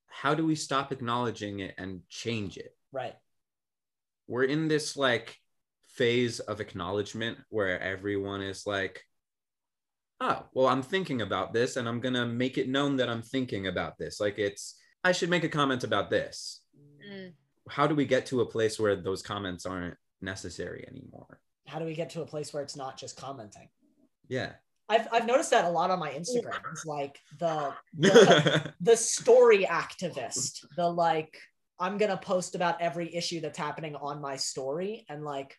how do we stop acknowledging it and change it? Right. we're in this like phase of acknowledgement where everyone is like oh well i'm thinking about this and i'm gonna make it known that i'm thinking about this like it's i should make a comment about this Mm. How do we get to a place where those comments aren't necessary anymore How do we get to a place where it's not just commenting? yeah I've I've noticed that a lot on my Instagram. It's like the the, the story activist, the like I'm gonna post about every issue that's happening on my story, and like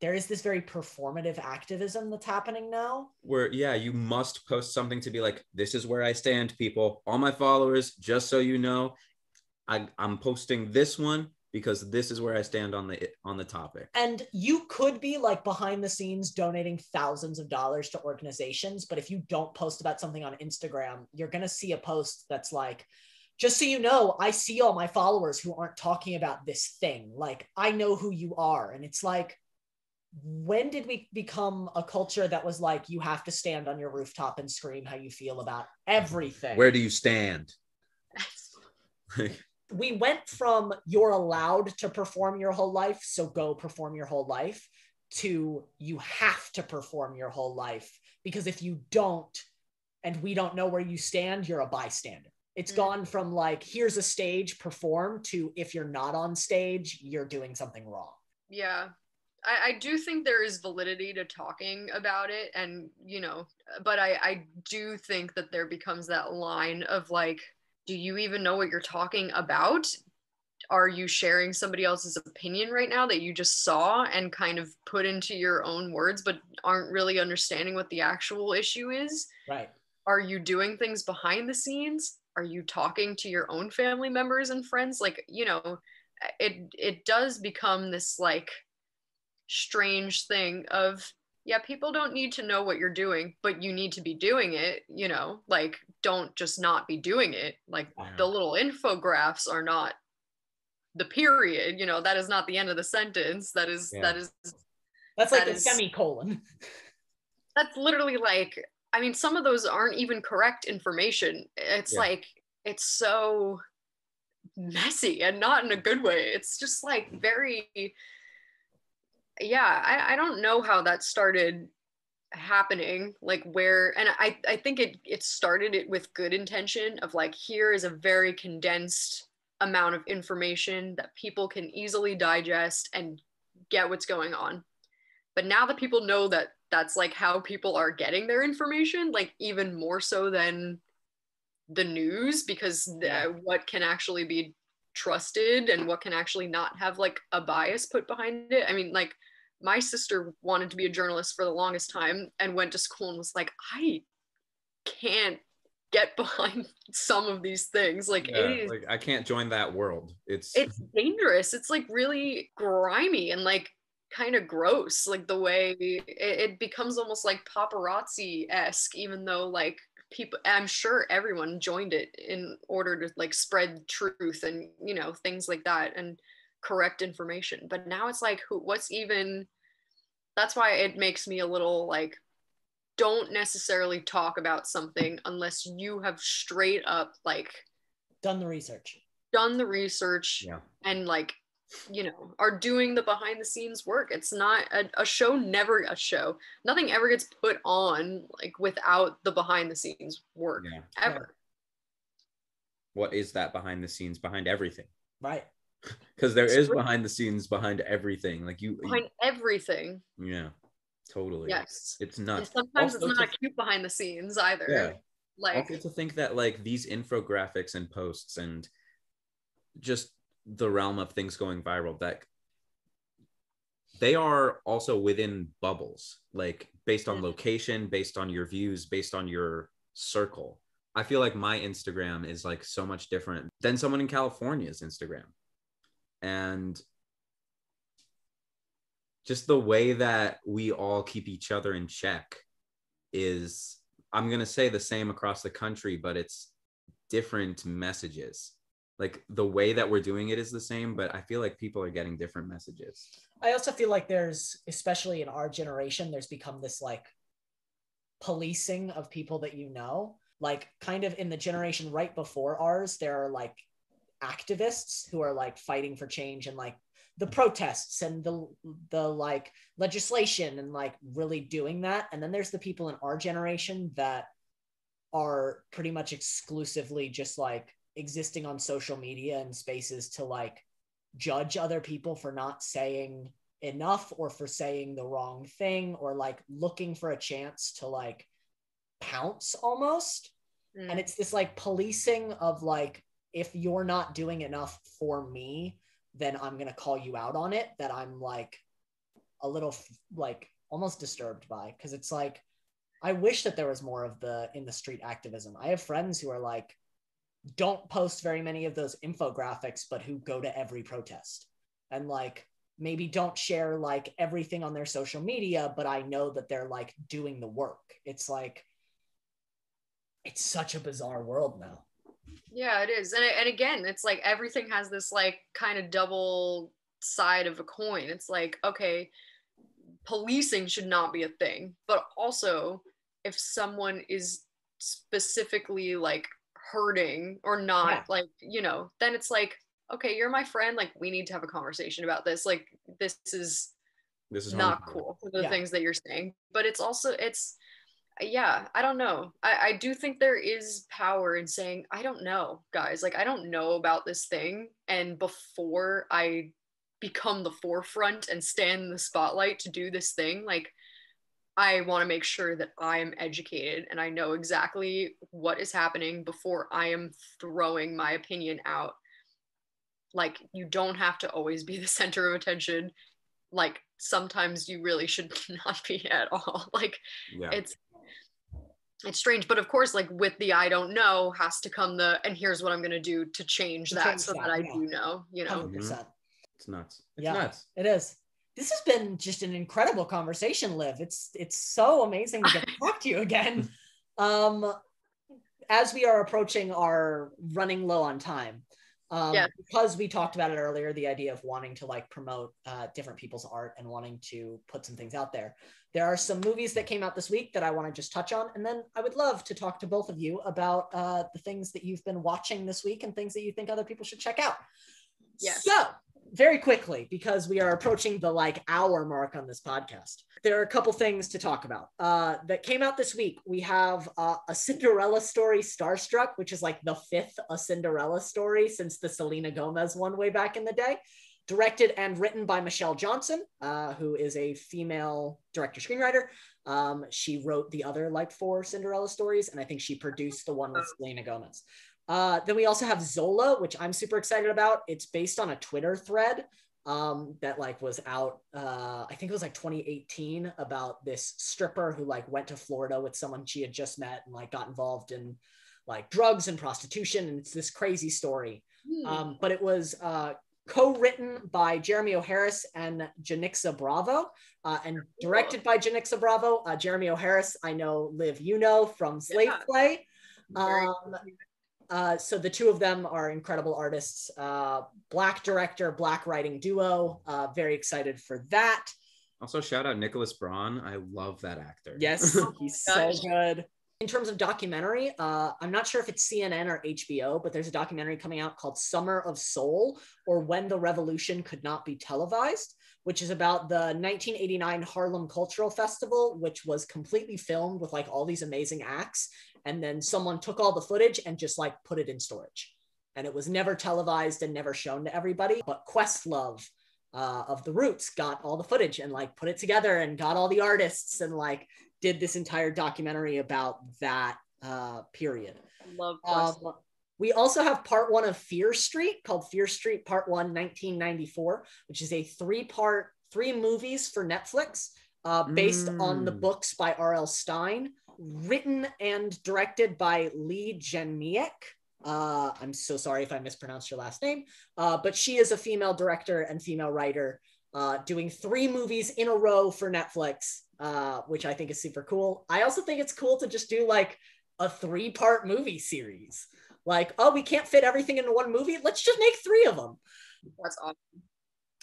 there is this very performative activism that's happening now. where yeah you must post something to be like this is where i stand people all my followers just so you know I, i'm posting this one because this is where i stand on the on the topic And you could be like behind the scenes donating thousands of dollars to organizations, but if you don't post about something on Instagram, you're going to see a post that's like, just so you know, I see all my followers who aren't talking about this thing. Like, I know who you are. And it's like, when did we become a culture that was like, you have to stand on your rooftop and scream how you feel about everything? where do you stand we went from you're allowed to perform your whole life, so go perform your whole life, to you have to perform your whole life because if you don't and we don't know where you stand, you're a bystander. It's Mm. gone from like, here's a stage, perform, to if you're not on stage, you're doing something wrong. Yeah. I, I do think there is validity to talking about it and you know but I, I do think that there becomes that line of like do you even know what you're talking about? Are you sharing somebody else's opinion right now that you just saw and kind of put into your own words but aren't really understanding what the actual issue is? Right. are you doing things behind the scenes? Are you talking to your own family members and friends? Like you know it it does become this like strange thing of yeah people don't need to know what you're doing but you need to be doing it you know like don't just not be doing it like Yeah. the little infographics are not the period you know that is not the end of the sentence that is Yeah. that is That's like That a is- semicolon. that's literally like i mean some of those aren't even correct information it's Yeah. like it's so messy and not in a good way it's just like very yeah i, I don't know how that started happening like where and i i think it it started it with good intention of like here is a very condensed amount of information that people can easily digest and get what's going on. But now that people know that that's like how people are getting their information like even more so than the news because the, what can actually be trusted and what can actually not have like a bias put behind it. I mean like my sister wanted to be a journalist for the longest time and went to school and was like i can't get behind some of these things. Like Yeah, it is like I can't join that world. It's it's dangerous. It's like really grimy and like kind of gross like the way it, it becomes almost like paparazzi-esque even though like people i'm sure everyone joined it in order to like spread truth and you know things like that and correct information but now it's like who what's even that's why it makes me a little like don't necessarily talk about something unless you have straight up like Done the research. done the research yeah. and like you know are doing the behind the scenes work it's not a, a show never a show nothing ever gets put on like without the behind the scenes work Yeah. ever What is that behind the scenes behind everything? Right. Because there is Script- behind the scenes behind everything. Like you, you- behind everything yeah, totally. yes It's And nuts. sometimes Also, it's not to- cute behind the scenes either Yeah. Like also to think that like these infographics and posts and just the realm of things going viral that they are also within bubbles like based on location based on your views based on your circle. I feel like my instagram is like so much different than someone in california's instagram. And just the way that we all keep each other in check is i'm going to say the same across the country but it's different messages like the way that we're doing it is the same but i feel like people are getting different messages I also feel like there's, especially in our generation, there's become this like policing of people that you know. Like, kind of in the generation right before ours, there are like activists who are like fighting for change and like the protests and the the like legislation and like really doing that. And then there's the people in our generation that are pretty much exclusively just like existing on social media and spaces to like judge other people for not saying enough or for saying the wrong thing or like looking for a chance to like pounce almost. Mm, and it's this like policing of like if you're not doing enough for me then i'm going to call you out on it that i'm like a little like almost disturbed by. Because it's like i wish that there was more of the in the street activism. I have friends who are like don't post very many of those infographics but who go to every protest and like maybe don't share like everything on their social media but i know that they're like doing the work it's like it's such a bizarre world now yeah, it is. And and again, it's like everything has this like kind of double side of a coin. It's like, okay, policing should not be a thing, but also if someone is specifically like hurting or not Yeah. like, you know, then it's like, okay, you're my friend, like we need to have a conversation about this. Like this is this is not harmful. cool for the Yeah. things that you're saying but it's also it's yeah i don't know I, I do think there is power in saying i don't know guys like i don't know about this thing and before i become the forefront and stand in the spotlight to do this thing like i want to make sure that i am educated and i know exactly what is happening before i am throwing my opinion out. Like you don't have to always be the center of attention. Like sometimes you really should not be at all. Like yeah. it's it's strange but of course like with the i don't know has to come the and here's what i'm going to do to change To that change so that, that i yeah. do know you know? 100% it's nuts. It's Yeah. nuts. It is. This has been just an incredible conversation, Liv. It's it's so amazing to get to talk to you again. Um, as we are approaching our running low on time, um, Yeah. because we talked about it earlier, the idea of wanting to like promote uh, different people's art and wanting to put some things out there. There are some movies that came out this week that I want to just touch on, and then I would love to talk to both of you about uh, the things that you've been watching this week and things that you think other people should check out. Yes. So very quickly because we are approaching the like hour mark on this podcast there are a couple things to talk about. Uh, that came out this week we have uh, a cinderella story starstruck which is like the fifth a cinderella story since the selena gomez one way back in the day. Directed and written by Michelle Johnston uh, who is a female director screenwriter. Um, she wrote the other like four cinderella stories and i think she produced the one with selena gomez uh, then we also have Zola, which I'm super excited about. It's based on a Twitter thread um, that like was out. Uh, I think it was like 2018 about this stripper who like went to Florida with someone she had just met and like got involved in like drugs and prostitution, and it's this crazy story. Hmm. Um, but it was uh, co-written by Jeremy O. Harris and Janicza Bravo, uh, and directed by Janicza Bravo. Uh, Jeremy O. Harris, I know, Liv, you know from Slave Yeah. Play. Um, uh, so the two of them are incredible artists. Uh, black director, black writing duo. Uh, very excited for that. also shout out nicholas braun i love that actor Yes, Oh he's so good. In terms of documentary, uh, I'm not sure if it's CNN or HBO, but there's a documentary coming out called Summer of Soul or When the Revolution Could Not Be Televised, which is about the 1989 Harlem Cultural Festival, which was completely filmed with like all these amazing acts. And then someone took all the footage and just like put it in storage. And it was never televised and never shown to everybody. But Questlove uh, of the Roots got all the footage and like put it together and got all the artists and like did this entire documentary about that Uh, period. Love Um, Questlove. we also have part one of Fear Street called Fear Street Part One, 1994, which is a three part, three movies for Netflix uh, based on the Mm. books by R.L. Stine, written and directed by Leigh Janiak. Uh, I'm so sorry if I mispronounced your last name, uh, but she is a female director and female writer uh, doing three movies in a row for Netflix, uh, which I think is super cool. I also think it's cool to just do like a three part movie series. Like, oh, we can't fit everything into one movie. Let's just make three of them. That's awesome.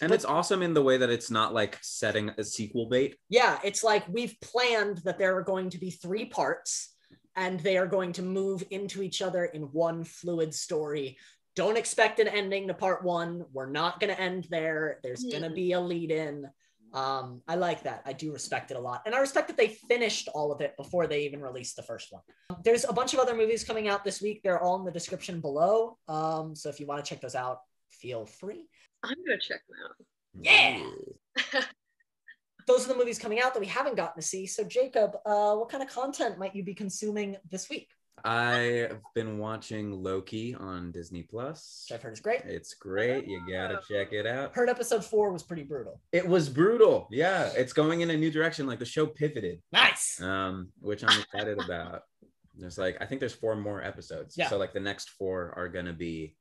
And But- it's awesome in the way that it's not like setting a sequel bait. Yeah, it's like we've planned that there are going to be three parts and they are going to move into each other in one fluid story. Don't expect an ending to part one. We're not going to end there. There's going to be a lead in. Um, I like that. I do respect it a lot. And I respect that they finished all of it before they even released the first one. There's a bunch of other movies coming out this week. They're all in the description below. Um, so if you want to check those out, feel free. I'm gonna check them out. Yeah. those are the movies coming out that we haven't gotten to see. So, Jacob, uh, what kind of content might you be consuming this week? I've been watching Loki on Disney Plus. I've heard it's great. It's great. You gotta check it out. Heard episode four was pretty brutal. It was brutal. Yeah, it's going in a new direction. Like the show pivoted, Nice. um, which I'm excited about. There's like I think there's four more episodes. Yeah. So like the next four are gonna be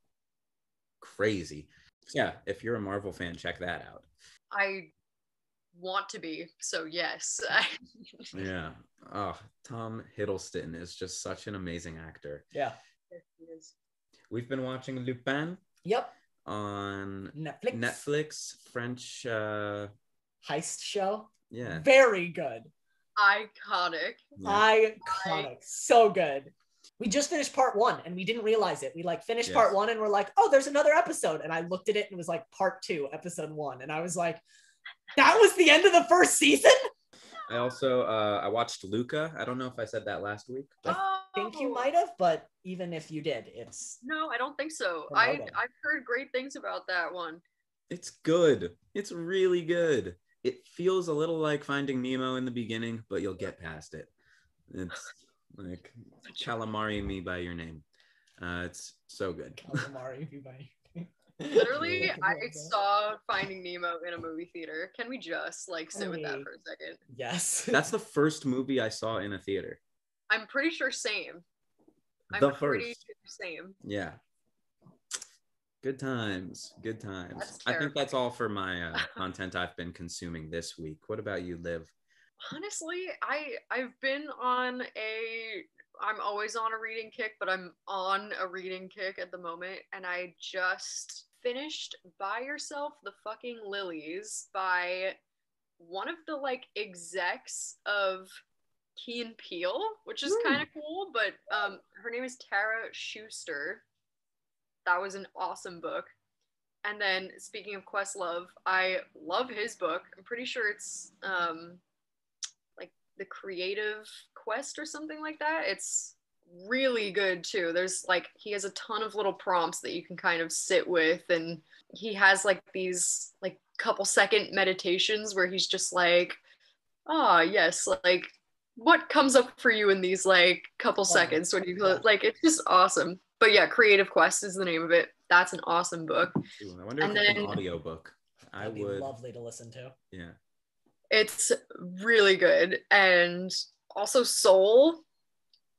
crazy. Yeah, if you're a Marvel fan, check that out. I want to be, so yes. Yeah. Oh, Tom Hiddleston is just such an amazing actor. Yeah. We've been watching Lupin Yep. on Netflix. Netflix, French. Uh, Heist show. yeah. Very good. Iconic. yeah. Iconic. So good. We just finished part one and we didn't realize it. We like finished Yes. part one and we're like, oh, there's another episode. And I looked at it and it was like part two, episode one. And I was like, that was the end of the first season? I also uh, I watched Luca. I don't know if I said that last week. but- Oh, think you might have, but even if you did, it's No, I don't think so. I I've heard great things about that one. It's good. It's really good. It feels a little like Finding Nemo in the beginning, but you'll get past it. It's like calamari me by your name. Uh, it's so good. calamari. if you buy- Literally, I saw Finding Nemo in a movie theater. Can we just like sit with that for a second? Yes. That's the first movie I saw in a theater. I'm pretty sure same. I'm The pretty first. sure same. Yeah. Good times. Good times. I think that's all for my uh, content I've been consuming this week. What about you, Liv? Honestly, I I've been on a I'm always on a reading kick, but I'm on a reading kick at the moment and I just finished Buy Yourself the Fucking Lilies by one of the like execs of Key and Peele, which is Hmm. kind of cool, but um her name is Tara Schuster. That was an awesome book. And then speaking of Questlove, I love his book. I'm pretty sure it's um the creative quest or something like that. It's really good too. There's like he has a ton of little prompts that you can kind of sit with and he has like these like couple second meditations where he's just like ah yes like what comes up for you in these like couple Oh, seconds when you yeah. like it's just awesome but yeah creative quest is the name of it that's an awesome book Ooh, I wonder And if it's then- an audiobook. I would. lovely to listen to. Yeah. It's really good. And also soul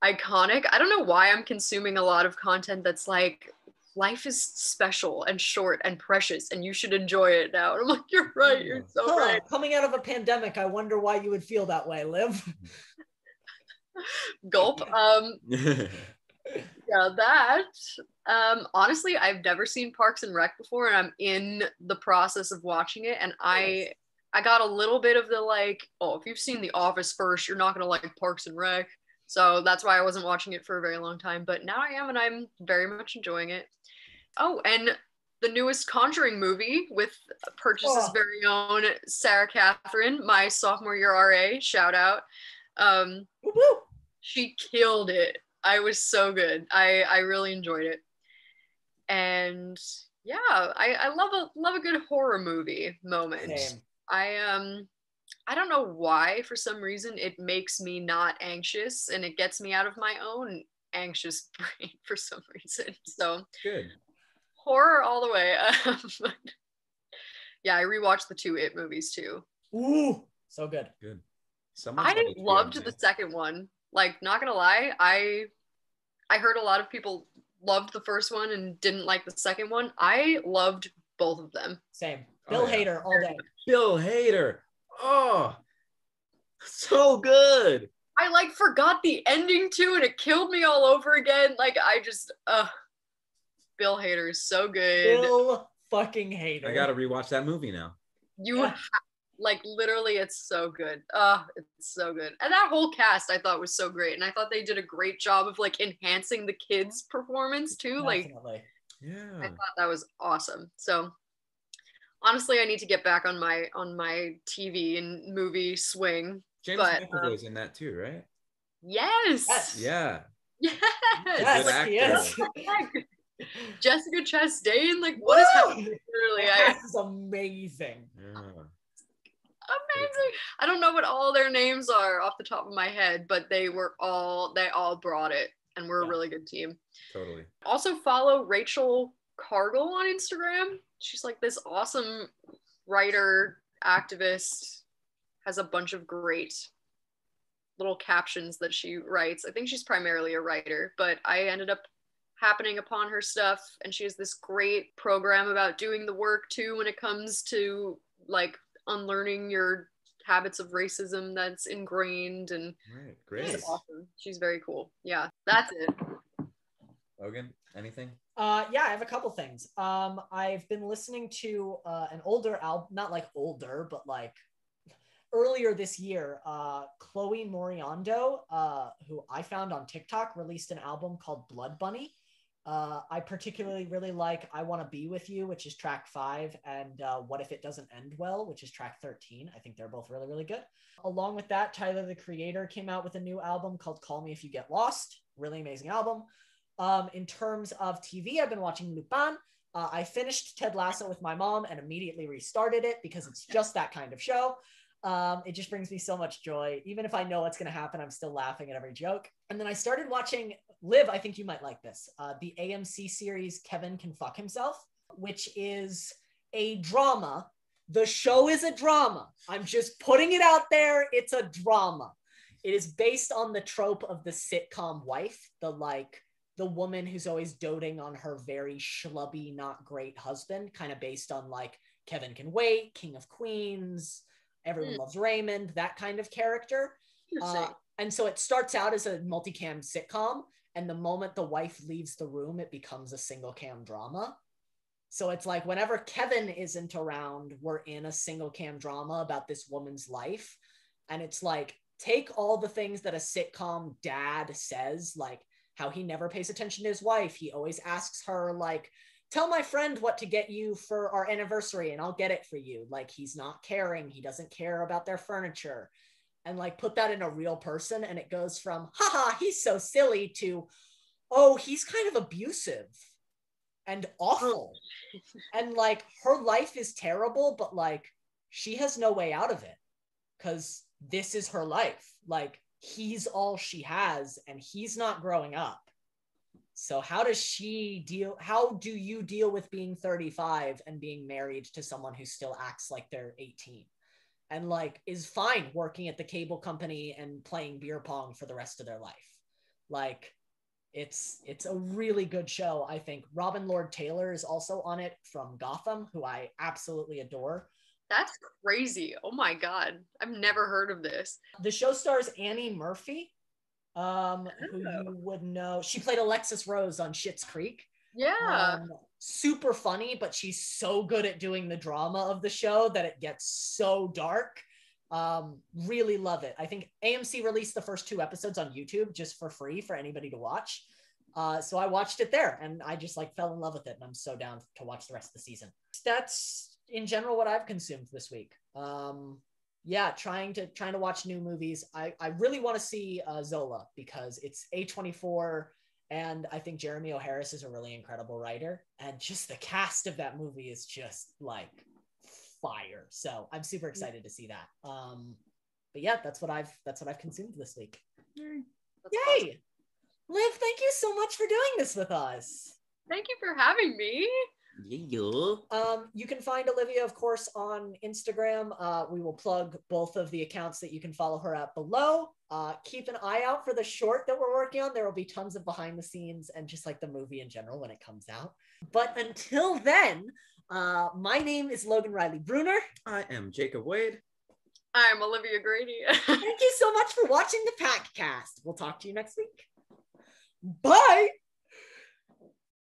iconic. I don't know why i'm consuming a lot of content that's like life is special and short and precious and you should enjoy it now. And i'm like you're right. You're so Huh, right. Coming out of a pandemic, I wonder why you would feel that way, Liv. gulp um yeah that um honestly i've never seen parks and rec before and i'm in the process of watching it and i i got a little bit of the like oh if you've seen the office first you're not gonna like parks and rec. So that's why i wasn't watching it for a very long time but now i am and i'm very much enjoying it. Oh and the newest conjuring movie with purchase's Oh. very own sarah catherine my sophomore year ra shout out. Um Woo she killed it. I was so good. I i really enjoyed it. And yeah i i love a love a good horror movie moment. Same. I um I don't know why, for some reason, it makes me not anxious and it gets me out of my own anxious brain for some reason. So, Good. horror all the way. Um, yeah, I rewatched the two It movies too. Ooh, so good. Good. Someone's I loved the second one. Like, not gonna lie, I I heard a lot of people loved the first one and didn't like the second one. I loved both of them. Same. Oh, Bill yeah. Hader all day. Bill Hader. Oh, so good. I like forgot the ending too, and it killed me all over again. Like I just, uh, Bill Hader is so good. Bill fucking Hader. I gotta rewatch that movie now. you Yeah. ha- like literally, it's so good. Uh, it's so good, and that whole cast I thought was so great, and I thought they did a great job of like enhancing the kids' performance too. Like Definitely. I thought that was awesome. So honestly, I need to get back on my on my TV and movie swing. James but, McAvoy's um, in that too, right? Yes. Yes. Yeah. Yes. Yes, Good he Jessica Chastain, like what is happening? Woo! Literally, I, This is amazing. Yeah. amazing. I don't know what all their names are off the top of my head, but they were all they all brought it, and we're a really good team. Totally. Also follow Rachel Cargle on Instagram. She's like this awesome writer, activist, has a bunch of great little captions that she writes. I think she's primarily a writer, but I ended up happening upon her stuff and she has this great program about doing the work too when it comes to like unlearning your habits of racism that's ingrained and Right. she's Great. awesome. She's very cool. Yeah, that's it. Logan, anything? Uh, yeah, I have a couple things. Um, I've been listening to uh, an older album, not like older, but like earlier this year. Uh, Chloe Moriando, uh, who I found on TikTok, released an album called Blood Bunny. Uh, I particularly really like I Want to Be With You, which is track five, and uh, What If It Doesn't End Well, which is track 13. I think they're both really, really good. Along with that, Tyler the Creator came out with a new album called Call Me If You Get Lost. Really amazing album. Um, in terms of TV, I've been watching Lupin. Uh, I finished Ted Lasso with my mom and immediately restarted it because it's just that kind of show. Um, it just brings me so much joy. Even if I know what's going to happen, I'm still laughing at every joke. And then I started watching Liv. I think you might like this. Uh, the AMC series Kevin Can Fuck Himself, which is a drama. The show is a drama. I'm just putting it out there. It's a drama. It is based on the trope of the sitcom wife, the like the woman who's always doting on her very schlubby, not great husband, kind of based on like Kevin Can Wait, King of Queens, Everyone Hmm. Loves Raymond, that kind of character. Uh, and so it starts out as a multicam sitcom, and the moment the wife leaves the room, it becomes a single cam drama. So it's like whenever Kevin isn't around, we're in a single cam drama about this woman's life. And it's like, take all the things that a sitcom dad says, like how he never pays attention to his wife. He always asks her, like, tell my friend what to get you for our anniversary and I'll get it for you. Like, he's not caring. He doesn't care about their furniture. And like, put that in a real person. And it goes from, haha, he's so silly to, oh, he's kind of abusive and awful. and like, her life is terrible, but like, she has no way out of it because this is her life. Like, he's all she has and he's not growing up. So how does she deal how do you deal with being 35 and being married to someone who still acts like they're 18 and like is fine working at the cable company and playing beer pong for the rest of their life. Like it's it's a really good show, I think. Robin Lord Taylor is also on it from Gotham, who I absolutely adore. That's crazy. Oh my god. I've never heard of this. The show stars Annie Murphy, um, who Oh. you would know. She played Alexis Rose on Schitt's Creek. Yeah. Um, super funny, but she's so good at doing the drama of the show that it gets so dark. Um, really love it. I think AMC released the first two episodes on YouTube just for free for anybody to watch. Uh, so I watched it there and I just like fell in love with it and I'm so down to watch the rest of the season. That's in general what I've consumed this week. Um, yeah, trying to trying to watch new movies. I I really want to see uh, Zola because it's A24 and I think Jeremy O. Harris is a really incredible writer and just the cast of that movie is just like fire. So I'm super excited to see that. Um, but yeah, that's what I've that's what I've consumed this week. That's Yay! awesome. Liv, thank you so much for doing this with us. Thank you for having me. Yeah. Um, you can find Olivia, of course, on Instagram. Uh, we will plug both of the accounts that you can follow her at below. Uh, keep an eye out for the short that we're working on. There will be tons of behind the scenes and just like the movie in general when it comes out. But until then, uh, my name is Logan Riley Bruner. I am Jacob Wade. I'm Olivia Grady. Thank you so much for watching the Packcast. We'll talk to you next week. Bye.